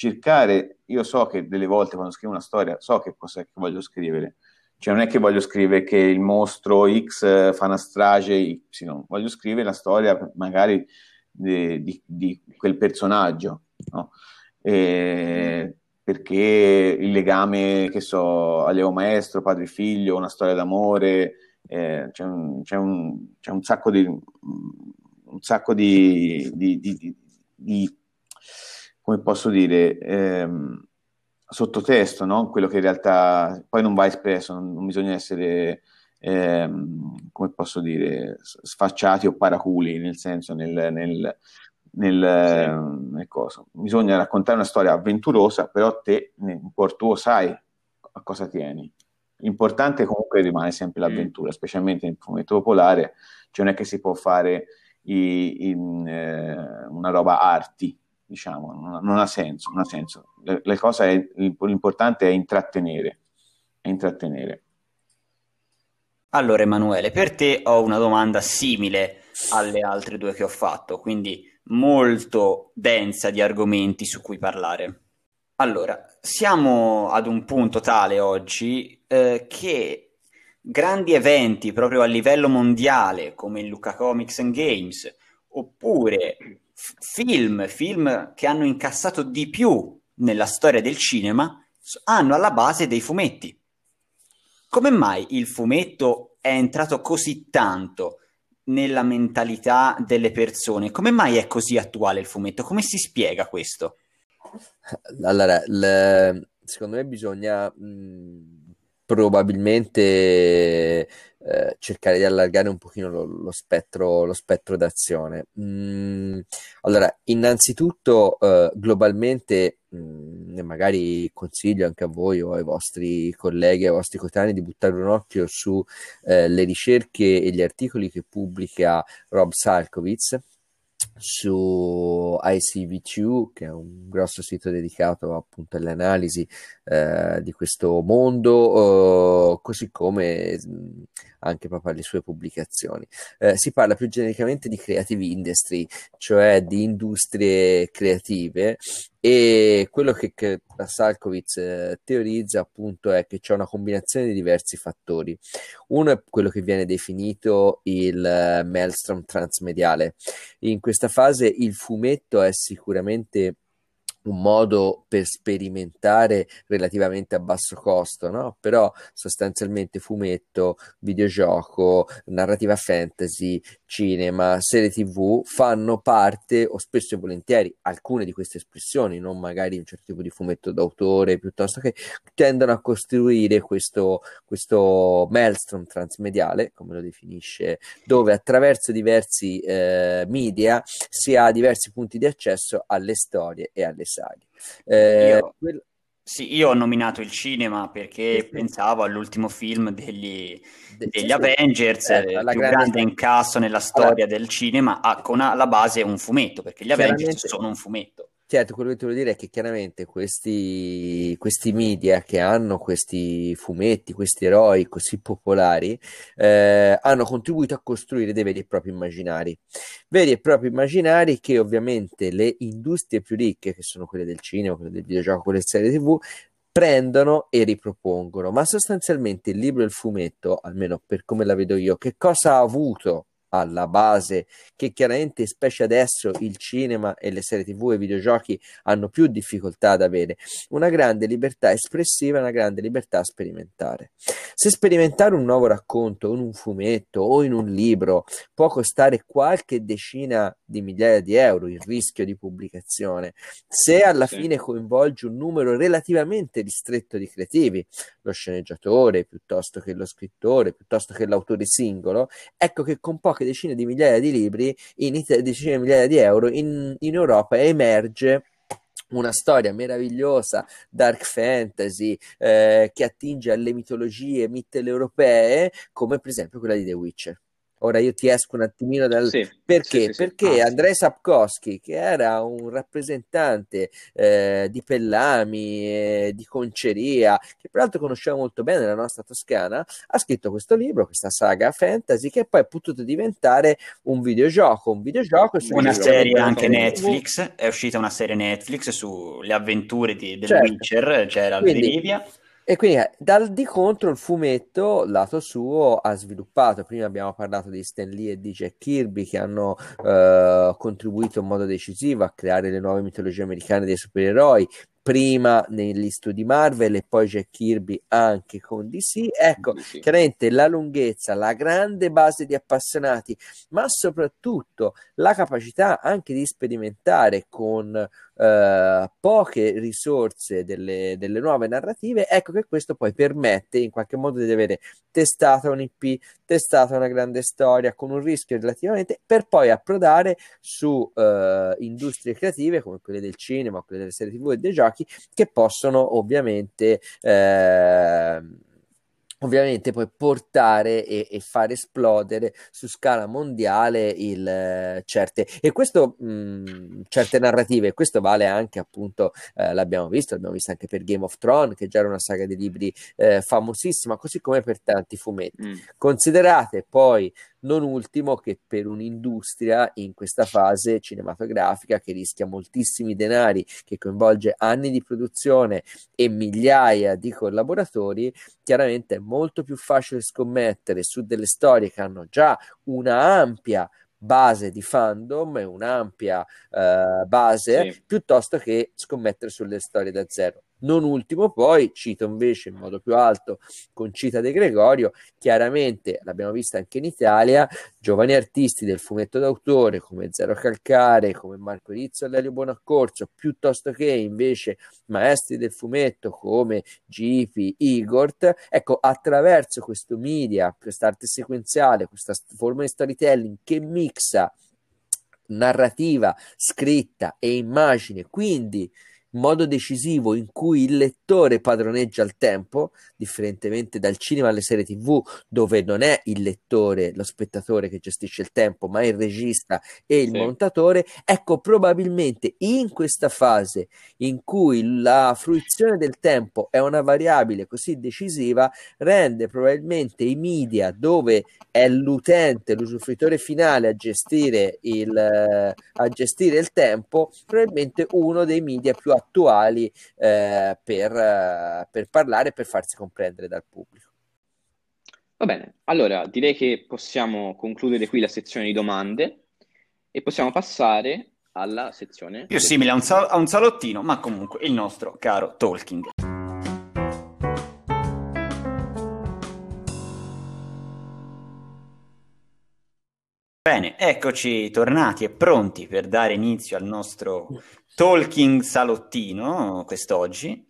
D: cercare, io so che delle volte quando scrivo una storia, so che cosa che voglio scrivere, Cioè non è che voglio scrivere che il mostro X fa una strage Y, voglio scrivere la storia magari di, di, di quel personaggio, no? E, perché il legame, che so, allievo maestro, padre figlio, una storia d'amore, eh, c'è, un, c'è, un, c'è, un, sacco di un sacco di, di come posso dire ehm, sottotesto, no? quello che in realtà poi non va espresso, non, non bisogna essere ehm, come posso dire sfacciati o paraculi nel senso nel, nel, nel, sì. nel coso. Bisogna raccontare una storia avventurosa, però te in cuor tuo sai a cosa tieni. L'importante comunque rimane sempre l'avventura, mm. specialmente in fumetto popolare, cioè non è che si può fare i, in, eh, una roba arti, diciamo, non, non, ha senso, non ha senso. Le, le cose è, l'importante è intrattenere, è intrattenere.
A: Allora Emanuele, per te ho una domanda simile alle altre due che ho fatto, quindi molto densa di argomenti su cui parlare. Allora, siamo ad un punto tale oggi eh, che grandi eventi proprio a livello mondiale come il Luca Comics and Games oppure film, film che hanno incassato di più nella storia del cinema hanno alla base dei fumetti. Come mai il fumetto è entrato così tanto nella mentalità delle persone? Come mai è così attuale il fumetto? Come si spiega questo?
C: Allora, le... secondo me bisogna mh probabilmente eh, cercare di allargare un pochino lo, lo, spettro, lo spettro d'azione. Mm, allora, innanzitutto, eh, globalmente, mm, e magari consiglio anche a voi o ai vostri colleghi, ai vostri coetanei di buttare un occhio su eh, ricerche e gli articoli che pubblica Rob Salkowitz su ICV2, che è un grosso sito dedicato appunto alle analisi eh, di questo mondo, eh, così come mh, anche proprio alle sue pubblicazioni. Eh, si parla più genericamente di creative industry, cioè di industrie creative e quello che, che Salkovitz eh, teorizza appunto è che c'è una combinazione di diversi fattori. Uno è quello che viene definito il uh, maelstrom transmediale. In questa fase il fumetto è sicuramente un modo per sperimentare relativamente a basso costo, no? Però sostanzialmente fumetto, videogioco, narrativa fantasy, cinema, serie tv fanno parte o spesso e volentieri alcune di queste espressioni, non magari un certo tipo di fumetto d'autore, piuttosto che tendono a costruire questo, questo maelstrom transmediale, come lo definisce, dove attraverso diversi eh, media si ha diversi punti di accesso alle storie e alle saghe.
A: Eh, io, quel... Sì, io ho nominato il cinema perché sì, pensavo all'ultimo film degli, degli sì, Avengers, eh, il più grande, grande incasso nella storia allora, del cinema, ha con alla base un fumetto, perché gli Avengers sono un fumetto.
C: Certo, quello che ti voglio dire è che chiaramente questi, questi media che hanno questi fumetti, questi eroi così popolari, eh, hanno contribuito a costruire dei veri e propri immaginari. Veri e propri immaginari che ovviamente le industrie più ricche, che sono quelle del cinema, quelle del videogioco, quelle serie tv, prendono e ripropongono. Ma sostanzialmente il libro e il fumetto, almeno per come la vedo io, che cosa ha avuto alla base, che chiaramente, specie adesso, il cinema e le serie tv e i videogiochi hanno più difficoltà ad avere, una grande libertà espressiva e una grande libertà sperimentare. Se sperimentare un nuovo racconto in un fumetto o in un libro può costare qualche decina di migliaia di euro il rischio di pubblicazione, se alla sì. fine coinvolge un numero relativamente ristretto di creativi, lo sceneggiatore piuttosto che lo scrittore, piuttosto che l'autore singolo, ecco che con poche decine di migliaia di libri, in decine di migliaia di euro, in, in Europa emerge una storia meravigliosa, dark fantasy, eh, che attinge alle mitologie mitteleuropee, come per esempio quella di The Witcher. Ora io ti esco un attimino dal... Sì, perché? Sì, sì, Perché ah, Andrei Sapkowski, che era un rappresentante eh, di Pellami, eh, di Conceria, che peraltro conosceva molto bene la nostra Toscana, ha scritto questo libro, questa saga fantasy, che poi è potuto diventare un videogioco. Un videogioco
A: una serie anche Netflix, è uscita una serie Netflix sulle avventure di, del certo. Witcher, c'era Quindi, Livia
C: E quindi eh, dal di contro il fumetto, lato suo, ha sviluppato, prima abbiamo parlato di Stan Lee e di Jack Kirby che hanno eh, contribuito in modo decisivo a creare le nuove mitologie americane dei supereroi, prima negli studi Marvel e poi Jack Kirby anche con DC. Ecco, sì. chiaramente la lunghezza, la grande base di appassionati, ma soprattutto la capacità anche di sperimentare con eh, poche risorse delle, delle, nuove narrative, ecco che questo poi permette in qualche modo di avere testata un IP, testata una grande storia con un rischio relativamente, per poi approdare su eh, industrie creative come quelle del cinema, quelle delle serie tv e dei giochi, che possono ovviamente... Eh, ovviamente poi portare e, e, far esplodere su scala mondiale il, eh, certe e questo mh, certe narrative questo vale anche appunto eh, l'abbiamo visto l'abbiamo visto anche per Game of Thrones che già era una saga di libri eh, famosissima così come per tanti fumetti mm. considerate poi non ultimo che per un'industria in questa fase cinematografica che rischia moltissimi denari, che coinvolge anni di produzione e migliaia di collaboratori, chiaramente è molto più facile scommettere su delle storie che hanno già una ampia base di fandom e un'ampia uh, base sì. piuttosto che scommettere sulle storie da zero. Non ultimo poi, cito invece in modo più alto con Cita De Gregorio, chiaramente l'abbiamo vista anche in Italia, giovani artisti del fumetto d'autore come Zero Calcare, come Marco Rizzo e Lelio Buonaccorso, piuttosto che invece maestri del fumetto come Gipi, Igort, ecco, attraverso questo media, questa arte sequenziale, questa forma di storytelling che mixa narrativa, scritta e immagine, quindi modo decisivo in cui il lettore padroneggia il tempo, differentemente dal cinema alle serie tv, dove non è il lettore, lo spettatore che gestisce il tempo, ma il regista e il sì. montatore, ecco probabilmente in questa fase in cui la fruizione del tempo è una variabile così decisiva, rende probabilmente i media dove è l'utente, l'usufruitore finale a gestire il, a gestire il tempo, probabilmente uno dei media più attuali eh, per, eh, per parlare e per farsi comprendere dal pubblico.
B: Va bene, allora direi che possiamo concludere qui la sezione di domande e possiamo passare alla sezione...
A: Più simile a un, sal- a un salottino, ma comunque il nostro caro Talking. Bene, eccoci tornati e pronti per dare inizio al nostro talking salottino quest'oggi.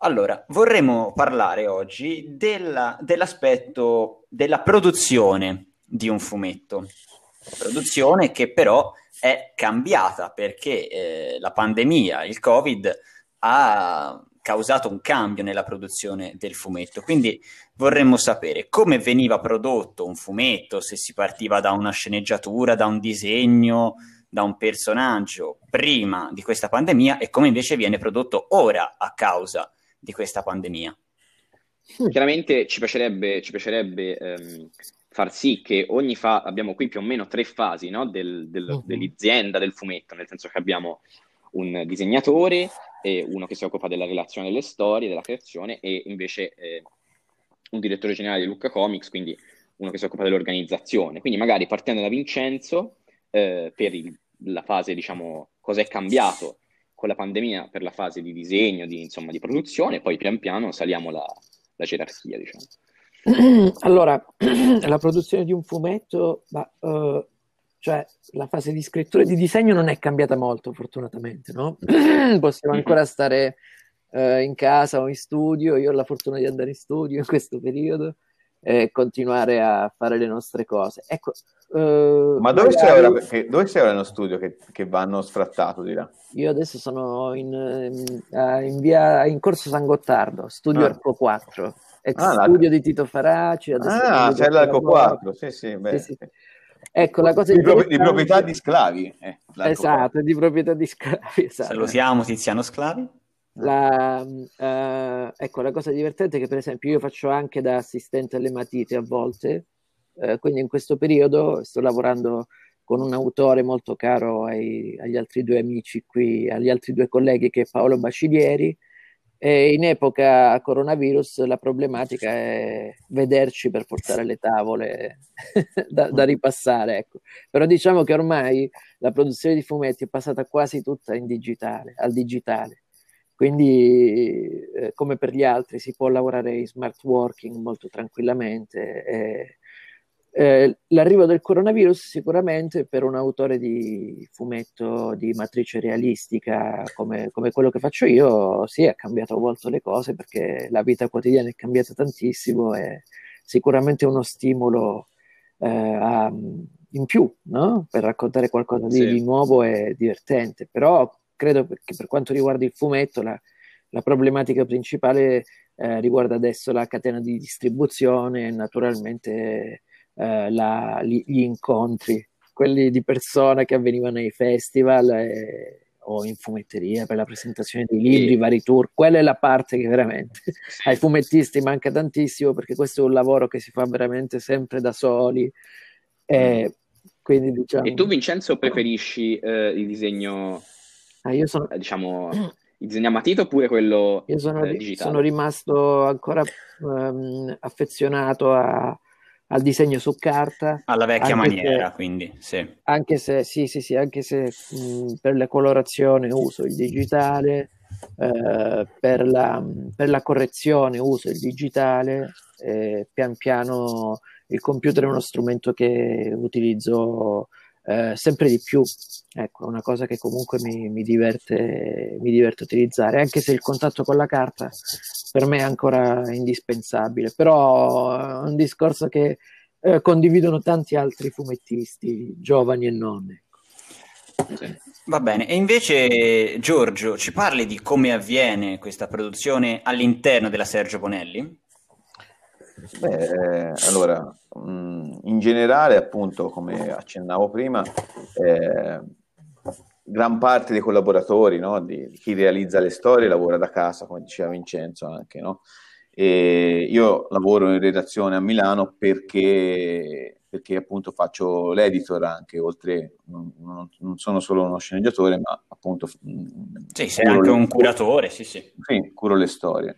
A: Allora, vorremmo parlare oggi della, dell'aspetto della produzione di un fumetto. Produzione che però è cambiata perché eh, la pandemia, il Covid, ha causato un cambio nella produzione del fumetto. Quindi vorremmo sapere come veniva prodotto un fumetto, se si partiva da una sceneggiatura, da un disegno, da un personaggio prima di questa pandemia e come invece viene prodotto ora a causa di questa pandemia.
B: Chiaramente ci piacerebbe, ci piacerebbe ehm, far sì che ogni fa abbiamo qui più o meno tre fasi no? del, del, uh-huh. dell'azienda del fumetto, nel senso che abbiamo un disegnatore, e uno che si occupa della relazione delle storie, della creazione, e invece eh, un direttore generale di Lucca Comics, quindi uno che si occupa dell'organizzazione. Quindi magari partendo da Vincenzo, eh, per il, la fase, diciamo, cosa è cambiato con la pandemia per la fase di disegno, di, insomma, di produzione, poi pian piano saliamo la, la gerarchia, diciamo.
E: Allora, la produzione di un fumetto, ma, uh, cioè la fase di scrittura e di disegno non è cambiata molto, fortunatamente, no? Possiamo ancora stare uh, in casa o in studio, io ho la fortuna di andare in studio in questo periodo e continuare a fare le nostre cose. Ecco,
D: uh, Ma dove, magari... sei ora, perché, dove sei ora nello studio che, che vanno sfrattato di là?
E: Io adesso sono in, in, in, via, in Corso San Gottardo, studio ah. Arco 4, ex ah, studio la... di Tito Faraci.
D: Ah, c'è l'Arco 4, sì sì, beh, sì, sì.
E: Ecco, la cosa
D: di, pro- di proprietà di sclavi. Eh,
E: esatto, di proprietà di sclavi. Esatto.
A: Salutiamo Tiziano Sclavi.
E: La, uh, ecco, la cosa divertente è che per esempio io faccio anche da assistente alle matite a volte, uh, quindi in questo periodo sto lavorando con un autore molto caro ai, agli altri due amici qui, agli altri due colleghi che è Paolo Bacilieri, E in epoca coronavirus la problematica è vederci per portare le tavole da, da, ripassare. Ecco. Però diciamo che ormai la produzione di fumetti è passata quasi tutta in digitale, al digitale. Quindi, eh, come per gli altri, si può lavorare in smart working molto tranquillamente. E, eh, l'arrivo del coronavirus sicuramente per un autore di fumetto di matrice realistica come, come, quello che faccio io, sì, ha cambiato molto le cose perché la vita quotidiana è cambiata tantissimo e sicuramente uno stimolo eh, a, in più no? per raccontare qualcosa di, sì. di, nuovo e divertente. Però credo che per quanto riguarda il fumetto la, la problematica principale eh, riguarda adesso la catena di distribuzione e naturalmente eh, la, gli, gli, incontri, quelli di persone che avvenivano ai festival eh, o in fumetteria per la presentazione dei libri, sì. vari tour. Quella è la parte che veramente ai fumettisti manca tantissimo perché questo è un lavoro che si fa veramente sempre da soli. Eh, quindi, diciamo...
B: E tu, Vincenzo, preferisci eh, il disegno,
E: ah, io sono...
B: Eh, diciamo, il disegno a matita oppure quello
E: io sono,
B: eh, digitale?
E: Sono rimasto ancora um, affezionato a, al disegno su carta.
A: Alla vecchia maniera, se, quindi, sì.
E: Anche se, sì, sì, sì, anche se mh, per le colorazioni uso il digitale, eh, per, la, per, la, correzione uso il digitale, eh, pian piano il computer è uno strumento che utilizzo eh, sempre di più. Ecco, è una cosa che comunque mi, mi, diverte, mi diverte utilizzare, anche se il contatto con la carta per me è ancora indispensabile, però è un discorso che eh, condividono tanti altri fumettisti, giovani e non.
A: Ecco. Va bene, e invece Giorgio, ci parli di come avviene questa produzione all'interno della Sergio Bonelli?
D: Beh, allora, in generale, appunto, come accennavo prima, eh, gran parte dei collaboratori, no, di, di, chi realizza le storie, lavora da casa, come diceva Vincenzo anche, no? Io lavoro in redazione a Milano perché, perché appunto faccio l'editor anche, oltre, non, non, sono solo uno sceneggiatore, ma appunto...
A: Sì, sei anche un curatore, sì, sì.
D: Sì, curo le storie.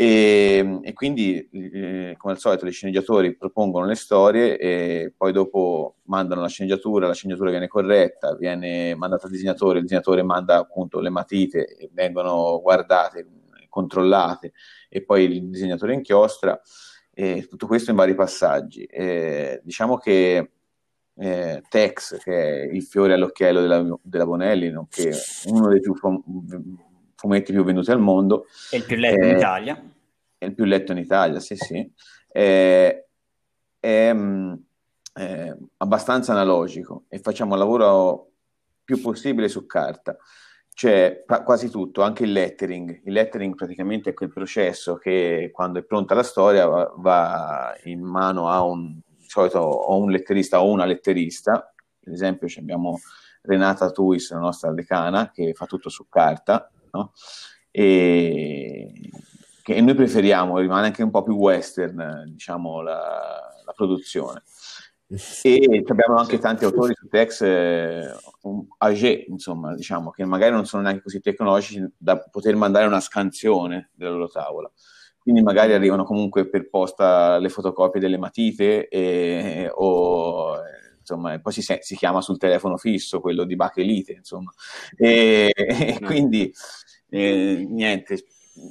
D: E, e quindi, eh, come al solito, gli sceneggiatori propongono le storie e poi dopo mandano la sceneggiatura, la sceneggiatura viene corretta, viene mandata al disegnatore, il disegnatore manda appunto le matite vengono guardate, controllate e poi il disegnatore inchiostra. E tutto questo in vari passaggi. E diciamo che eh, Tex, che è il fiore all'occhiello della, della Bonelli, nonché uno dei più fumetti più venduti al mondo.
A: È il più letto eh, in Italia.
D: È il più letto in Italia, sì, sì. È, è, mm, è abbastanza analogico e facciamo il lavoro più possibile su carta. Cioè, quasi tutto, anche il lettering. Il lettering praticamente è quel processo che quando è pronta la storia va, va in mano a un, di solito, o un letterista o una letterista. Per esempio abbiamo Renata Tuis, la nostra decana, che fa tutto su carta, no? E che noi preferiamo, rimane anche un po' più western, diciamo, la, la produzione. E abbiamo anche tanti autori su Tex eh, age, insomma, diciamo, che magari non sono neanche così tecnologici da poter mandare una scansione della loro tavola. Quindi magari arrivano comunque per posta le fotocopie delle matite e, o insomma, e poi si, si, chiama sul telefono fisso quello di Bachelite, insomma. E, e quindi eh, niente,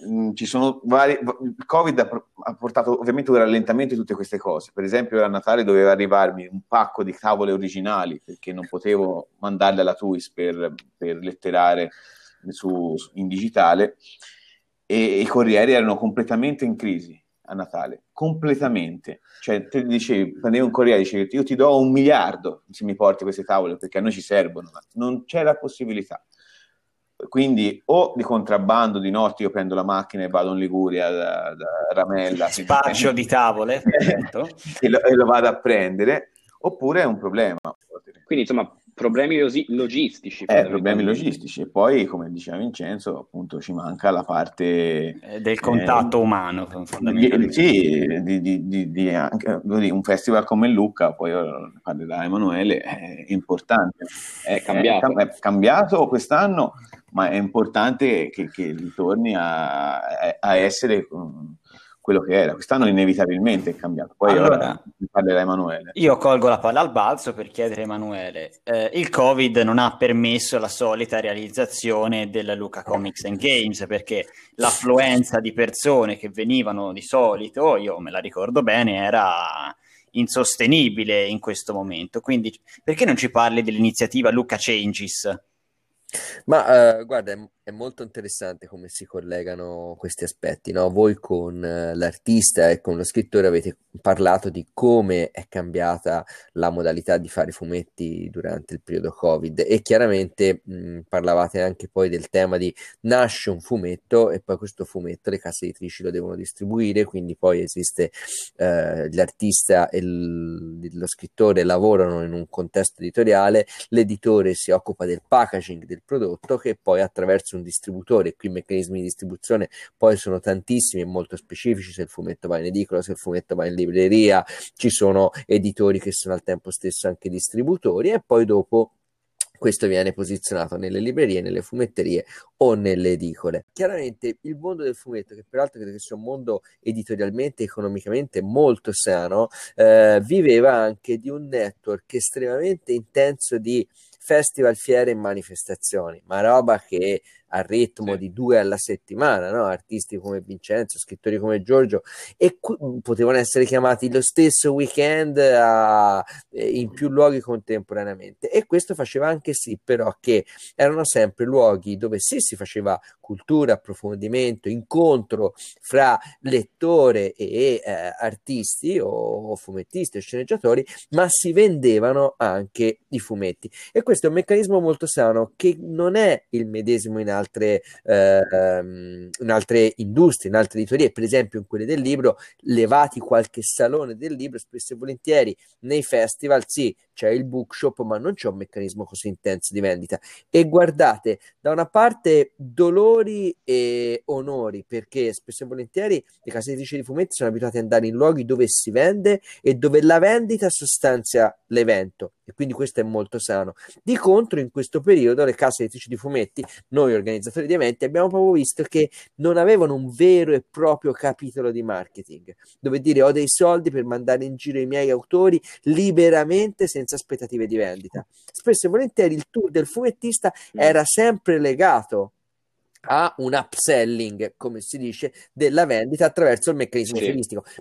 D: mm, ci sono vari. Il Covid ha, portato ovviamente un rallentamento di tutte queste cose. Per esempio, a Natale doveva arrivarmi un pacco di tavole originali perché non potevo mandarle alla TUIS per, per letterare su, in digitale e i corrieri erano completamente in crisi a Natale, completamente. Cioè, te dicevi, prendevi un corriere e dicevi, io ti do un miliardo se mi porti queste tavole perché a noi ci servono, ma non c'è la possibilità. Quindi o di contrabbando di notte io prendo la macchina e vado in Liguria da, da Ramella.
A: Spaccio di tavole,
D: e, lo, e lo vado a prendere, oppure è un problema.
B: Quindi insomma problemi logistici.
D: Eh, problemi logistici. E poi, come diceva Vincenzo, appunto ci manca la parte
A: eh, del contatto eh, umano,
D: fondamentalmente. Sì, di, di, di, di anche, un festival come Lucca, poi parlerà Emanuele, è importante.
B: È cambiato.
D: È, è cambiato quest'anno, ma è importante che, che ritorni a, a essere quello che era. Quest'anno inevitabilmente è cambiato. Poi allora, parlerà Emanuele.
A: Io colgo la palla al balzo per chiedere a Emanuele. Eh, il Covid non ha permesso la solita realizzazione della Luca Comics and Games perché l'affluenza di persone che venivano di solito, io me la ricordo bene, era insostenibile in questo momento. Quindi perché non ci parli dell'iniziativa Luca Changes?
C: Ma uh, guarda, è, molto interessante come si collegano questi aspetti, no? Voi con uh, l'artista e con lo scrittore avete parlato di come è cambiata la modalità di fare fumetti durante il periodo Covid e chiaramente mh, parlavate anche poi del tema di nasce un fumetto e poi questo fumetto le case editrici lo devono distribuire, quindi poi esiste uh, l'artista e l- lo scrittore lavorano in un contesto editoriale, l'editore si occupa del packaging del prodotto che poi attraverso un distributore, qui i meccanismi di distribuzione poi sono tantissimi e molto specifici, se il fumetto va in edicola, se il fumetto va in libreria, ci sono editori che sono al tempo stesso anche distributori e poi dopo questo viene posizionato nelle librerie, nelle fumetterie o nelle edicole. Chiaramente il mondo del fumetto, che peraltro credo che sia un mondo editorialmente e economicamente molto sano, eh, viveva anche di un network estremamente intenso di festival, fiere e manifestazioni, ma roba che a ritmo di due alla settimana, no? artisti come Vincenzo, scrittori come Giorgio, e cu- potevano essere chiamati lo stesso weekend a, eh, in più luoghi contemporaneamente. E questo faceva anche sì, però, che erano sempre luoghi dove sì si faceva cultura, approfondimento, incontro fra lettore e eh, artisti o, o fumettisti o sceneggiatori, ma si vendevano anche i fumetti. E questo è un meccanismo molto sano che non è il medesimo in altre, eh, in altre industrie, in altre editorie, per esempio in quelle del libro, levati qualche salone del libro, spesso e volentieri nei festival, sì, c'è il bookshop, ma non c'è un meccanismo così intenso di vendita. E guardate, da una parte dolori e onori, perché spesso e volentieri le case editrici di fumetti sono abituate ad andare in luoghi dove si vende e dove la vendita sostanzia l'evento, e quindi questo è molto sano. Di contro, in questo periodo, le case editrici di fumetti, noi organizzatori di eventi, abbiamo proprio visto che non avevano un vero e proprio capitolo di marketing, dove dire ho dei soldi per mandare in giro i miei autori liberamente senza senza aspettative di vendita. Spesso e volentieri il tour del fumettista mm. era sempre legato a un upselling, come si dice, della vendita attraverso il meccanismo sì.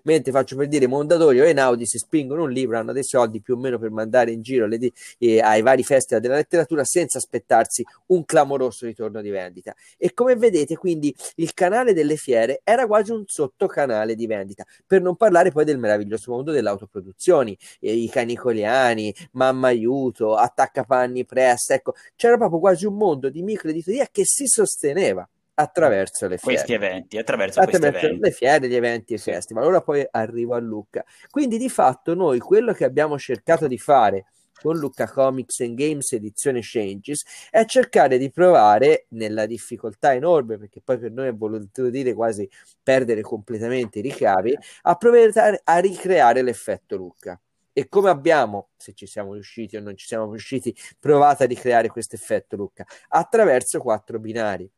C: Mentre faccio per dire Mondadori o Enaudi si spingono un libro, hanno dei soldi più o meno per mandare in giro le, eh, ai vari festival della letteratura senza aspettarsi un clamoroso ritorno di vendita. E come vedete, quindi il canale delle fiere era quasi un sottocanale di vendita, per non parlare poi del meraviglioso mondo delle autoproduzioni, eh, i canicoliani, Mamma Aiuto, Attaccapanni Press, ecco, c'era proprio quasi un mondo di microeditoria che si sosteneva attraverso le
A: fiere. Questi eventi, attraverso, attraverso
C: le fiere, gli eventi e i festival. Allora poi arrivo a Lucca. Quindi di fatto noi quello che abbiamo cercato di fare con Lucca Comics and Games edizione Changes è cercare di provare nella difficoltà enorme perché poi per noi è voluto dire quasi perdere completamente i ricavi a provare a ricreare l'effetto Lucca e come abbiamo, se ci siamo riusciti o non ci siamo riusciti, provato a ricreare questo effetto Lucca attraverso quattro binari.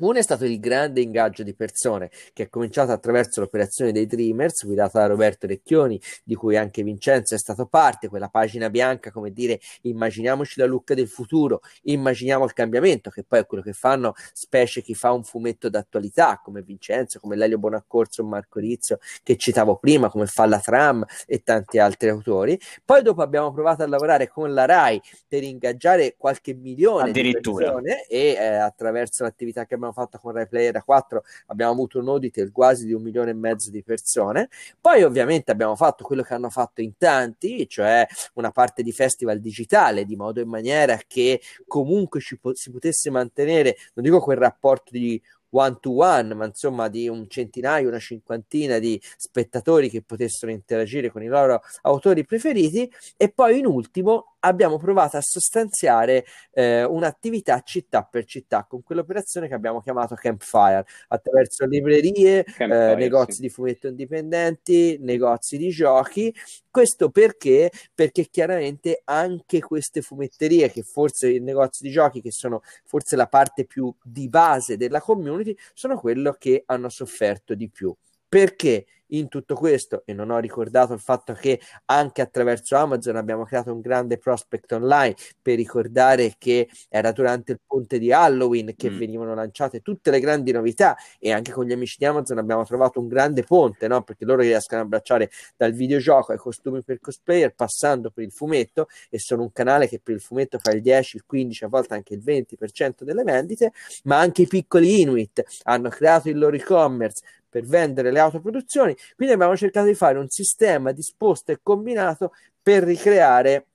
C: Uno è stato il grande ingaggio di persone che è cominciato attraverso l'operazione dei Dreamers, guidata da Roberto Recchioni, di cui anche Vincenzo è stato parte, quella pagina bianca, come dire, immaginiamoci la Lucca del futuro, immaginiamo il cambiamento, che poi è quello che fanno, specie chi fa un fumetto d'attualità, come Vincenzo, come Lelio Bonaccorso, Marco Rizzo, che citavo prima, come fa la Tram e tanti altri autori. Poi dopo abbiamo provato a lavorare con la RAI per ingaggiare qualche milione di persone e eh, attraverso l'attività che abbiamo abbiamo fatto con Rai Player a 4 abbiamo avuto un auditor quasi di un milione e mezzo di persone. Poi ovviamente abbiamo fatto quello che hanno fatto in tanti, cioè una parte di festival digitale, di modo e maniera che comunque ci po- si potesse mantenere, non dico quel rapporto di one to one, ma insomma di un centinaio, una cinquantina di spettatori che potessero interagire con i loro autori preferiti. E poi in ultimo abbiamo provato a sostanziare eh, un'attività città per città con quell'operazione che abbiamo chiamato Campfire, attraverso librerie, Campfire, eh, negozi sì. di fumetto indipendenti, negozi di giochi. Questo perché? Perché chiaramente anche queste fumetterie, che forse i negozi di giochi, che sono forse la parte più di base della community, sono quello che hanno sofferto di più. Perché? In tutto questo e non ho ricordato il fatto che anche attraverso Amazon abbiamo creato un grande prospect online per ricordare che era durante il ponte di Halloween che mm. venivano lanciate tutte le grandi novità e anche con gli amici di Amazon abbiamo trovato un grande ponte no? perché loro riescono a abbracciare dal videogioco ai costumi per cosplayer passando per il fumetto e sono un canale che per il fumetto fa il 10, il 15, a volte anche il 20% delle vendite ma anche i piccoli Inuit hanno creato il loro e-commerce per vendere le autoproduzioni. Quindi abbiamo cercato di fare un sistema disposto e combinato per ricreare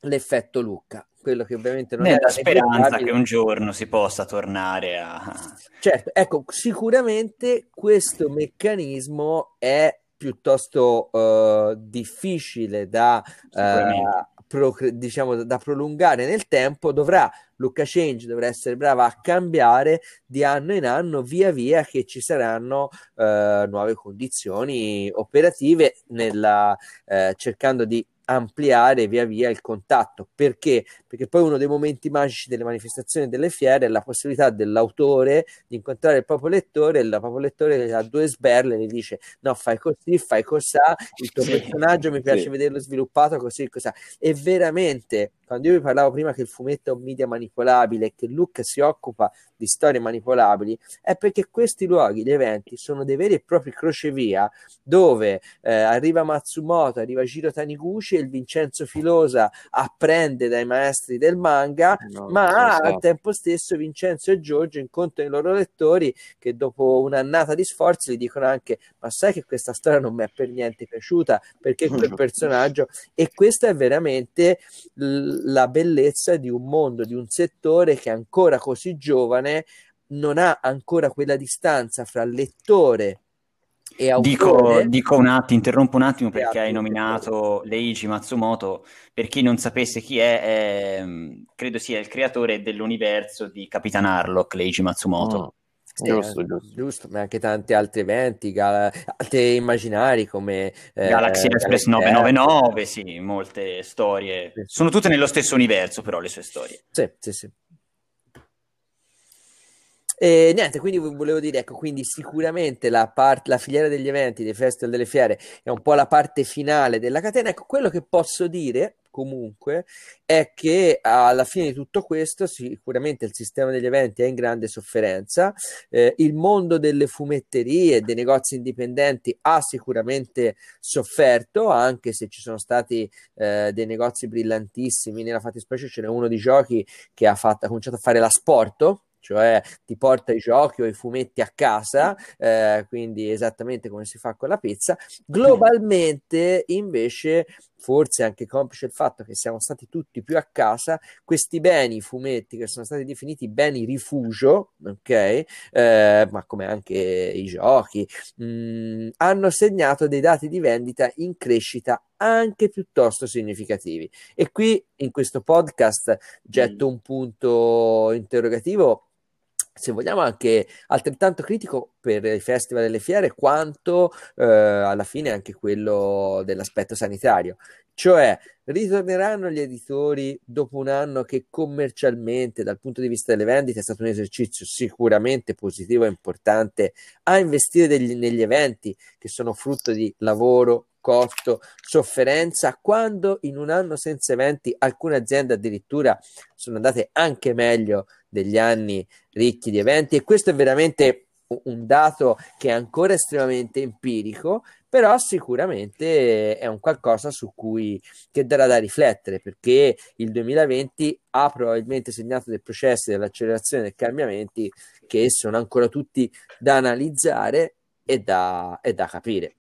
C: l'effetto Lucca. Quello che ovviamente non
A: Nella è speranza che un giorno si possa tornare a.
C: Certo, ecco, sicuramente questo meccanismo è piuttosto uh, difficile da, uh, pro, diciamo, da prolungare nel tempo, dovrà Luca Change dovrà essere brava a cambiare di anno in anno via via che ci saranno uh, nuove condizioni operative nella, cercando di ampliare via via il contatto. Perché? Perché poi uno dei momenti magici delle manifestazioni delle fiere è la possibilità dell'autore di incontrare il proprio lettore e il proprio lettore ha due sberle e gli dice no fai così, fai cos'ha, il tuo sì, personaggio mi piace sì. vederlo sviluppato così, cos'ha. E veramente quando io vi parlavo prima che il fumetto è un media manipolabile e che Luke si occupa di storie manipolabili, è perché questi luoghi, gli eventi, sono dei veri e propri crocevia dove eh, arriva Matsumoto, arriva Giro Taniguchi e il Vincenzo Filosa apprende dai maestri del manga, no, ma so. al tempo stesso Vincenzo e Giorgio incontrano i loro lettori che dopo un'annata di sforzi gli dicono anche ma sai che questa storia non mi è per niente piaciuta perché quel personaggio e questo è veramente l- la bellezza di un mondo, di un settore che ancora così giovane non ha ancora quella distanza fra lettore e autore.
A: Dico, dico un attimo, interrompo un attimo perché hai nominato Leiji Matsumoto. Per chi non sapesse chi è, è credo sia il creatore dell'universo di Capitan Harlock, Leiji Matsumoto. Oh.
C: Sì, giusto, giusto. giusto, ma anche tanti altri eventi, gal- altri immaginari come
A: eh, Galaxy Express 999, sì, molte storie. Sì. Sono tutte nello stesso universo, però le sue storie.
C: Sì, sì, sì. E niente, quindi volevo dire, ecco, quindi sicuramente la, part- la filiera degli eventi, dei festival, delle fiere è un po' la parte finale della catena. Ecco, quello che posso dire comunque è che alla fine di tutto questo sicuramente il sistema degli eventi è in grande sofferenza, eh, il mondo delle fumetterie, dei negozi indipendenti ha sicuramente sofferto, anche se ci sono stati eh, dei negozi brillantissimi, nella fattispecie ce n'è uno di giochi che ha, fatto, ha cominciato a fare l'asporto, cioè ti porta i giochi o i fumetti a casa, eh, quindi esattamente come si fa con la pizza. Globalmente, invece, forse anche complice il fatto che siamo stati tutti più a casa, questi beni, i fumetti che sono stati definiti beni rifugio, ok, eh, ma come anche i giochi, mh, mm, hanno segnato dei dati di vendita in crescita anche piuttosto significativi. E qui in questo podcast getto un punto interrogativo se vogliamo anche altrettanto critico per i festival e le fiere quanto eh, alla fine anche quello dell'aspetto sanitario. Cioè, ritorneranno gli editori dopo un anno che commercialmente, dal punto di vista delle vendite, è stato un esercizio sicuramente positivo e importante a investire degli, negli eventi che sono frutto di lavoro, costo, sofferenza, quando in un anno senza eventi alcune aziende addirittura sono andate anche meglio degli anni ricchi di eventi e questo è veramente un dato che è ancora estremamente empirico, però sicuramente è un qualcosa su cui che darà da riflettere perché il 2020 ha probabilmente segnato dei processi dell'accelerazione dei cambiamenti che sono ancora tutti da analizzare e da, e da capire.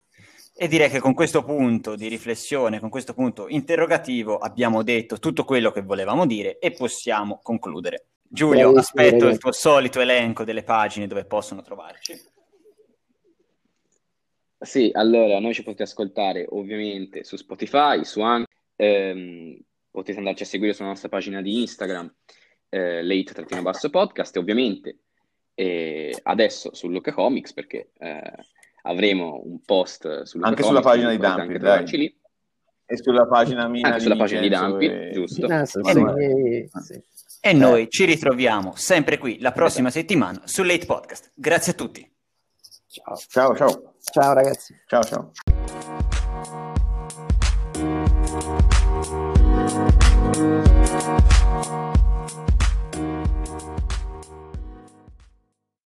A: E direi che con questo punto di riflessione, con questo punto interrogativo, abbiamo detto tutto quello che volevamo dire e possiamo concludere. Giulio, Beh, aspetto il tuo solito elenco delle pagine dove possono trovarci.
B: Sì, allora noi ci potete ascoltare ovviamente su Spotify, su Anchor, ehm, potete andarci a seguire sulla nostra pagina di Instagram, eh, late-podcast, e ovviamente eh, adesso su Luca Comics, perché eh, avremo un post su Luca
D: anche sulla pagina di
B: anche
D: dai.
B: lì.
D: E sulla pagina mia
B: Anche sulla
D: di
B: pagina di Dampi,
D: e-
B: giusto.
F: Sì,
A: Eh,
F: sì, eh, sì.
A: E noi ci ritroviamo sempre qui la prossima settimana su Late Podcast. Grazie a tutti.
F: Ciao.
D: Ciao, ciao.
F: Ciao ragazzi.
D: Ciao, ciao.
G: Thank